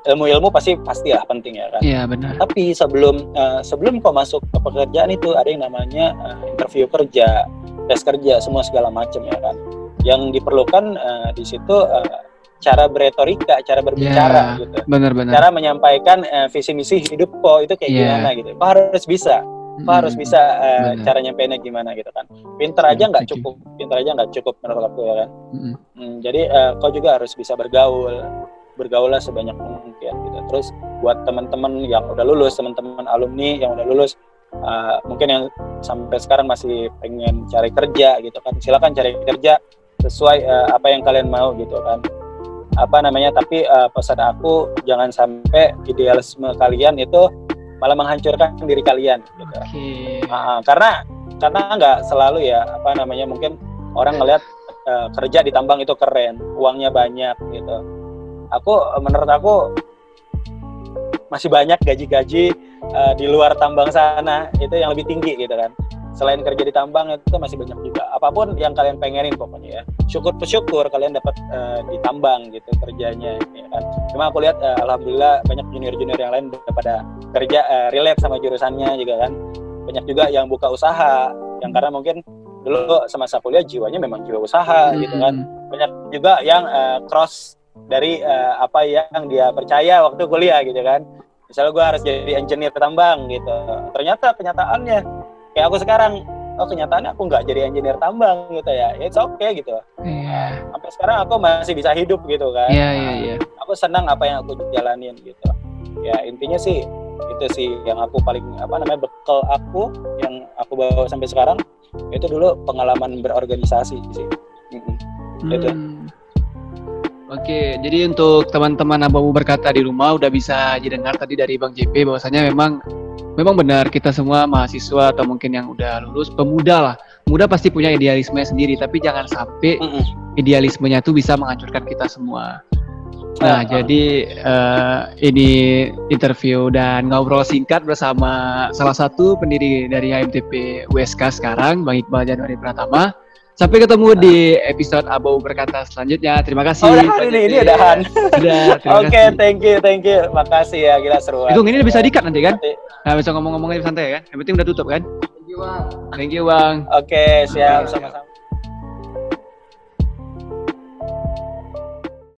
ilmu-ilmu pasti pasti lah penting ya kan. Iya benar. Tapi sebelum uh, sebelum kau masuk ke pekerjaan itu ada yang namanya uh, interview kerja, tes kerja, semua segala macam ya kan. Yang diperlukan uh, di situ uh, cara beretorika, cara berbicara Ya, gitu. Benar-benar. Cara menyampaikan uh, visi misi hidup kau itu kayak Iya. gimana gitu. Kau harus bisa, kau harus bisa uh, cara nyampeinnya gimana gitu kan. Pinter aja nggak Setuju. cukup, pinter aja nggak cukup menurut aku ya kan. Mm-mm. Hmm, jadi eh, kau juga harus bisa bergaul, bergaullah sebanyak mungkin gitu. Terus buat teman-teman yang udah lulus, teman-teman alumni yang udah lulus, eh, mungkin yang sampai sekarang masih pengen cari kerja gitu kan, silakan cari kerja sesuai eh, apa yang kalian mau gitu kan. Apa namanya? Tapi eh, pesan aku jangan sampai idealisme kalian itu malah menghancurkan diri kalian gitu. Oke. Ah, ah, karena karena nggak selalu ya apa namanya mungkin orang ngelihat eh, kerja di tambang itu keren uangnya banyak gitu. Aku menurut aku masih banyak gaji-gaji eh, di luar tambang sana itu yang lebih tinggi gitu kan. Selain kerja di tambang itu masih banyak juga. Apa pun yang kalian pengenin pokoknya ya. Syukur bersyukur kalian dapat eh, di tambang gitu kerjanya ya kan. Cuma aku lihat eh, alhamdulillah banyak junior-junior yang lain pada kerja eh, relate sama jurusannya juga kan. Banyak juga yang buka usaha yang karena mungkin dulu semasa kuliah jiwanya memang jiwa usaha gitu kan. Banyak juga yang eh, cross dari eh, apa yang dia percaya waktu kuliah gitu kan. Misalnya gue harus jadi engineer tambang gitu. Ternyata kenyataannya kayak aku sekarang oh kenyataannya aku nggak jadi engineer tambang gitu ya. It's okay gitu. Iya. sampai sekarang aku masih bisa hidup gitu kan. Iya iya iya. aku senang apa yang aku jalanin gitu. Ya intinya sih itu sih yang aku paling apa namanya bekal aku yang aku bawa sampai sekarang itu dulu pengalaman berorganisasi sih. Hmm. Oke, jadi untuk teman-teman abu berkata di rumah udah bisa didengar tadi dari Bang JP bahwasanya memang memang benar kita semua mahasiswa atau mungkin yang udah lulus pemuda lah. Muda pasti punya idealisme sendiri, tapi jangan sampai idealismenya tuh bisa menghancurkan kita semua. Ah, Nah, ah. jadi eh, ini interview dan ngobrol singkat bersama salah satu pendiri dari HMTP USK sekarang, Bang Iqbal Januari Pratama. Sampai ketemu di episode Abau Berkata selanjutnya. Terima kasih. Oh, udah Bang ini, ini. Udah, terima <laughs> Oke, kasih. thank you, thank you. Makasih ya, gila seru. Itu ini bisa dikat nanti kan? Nanti- Nah, bisa ngomong-ngomongnya santai kan? Yang penting udah tutup kan? Thank you, Bang. Oke, siap Oke, siap. sama-sama.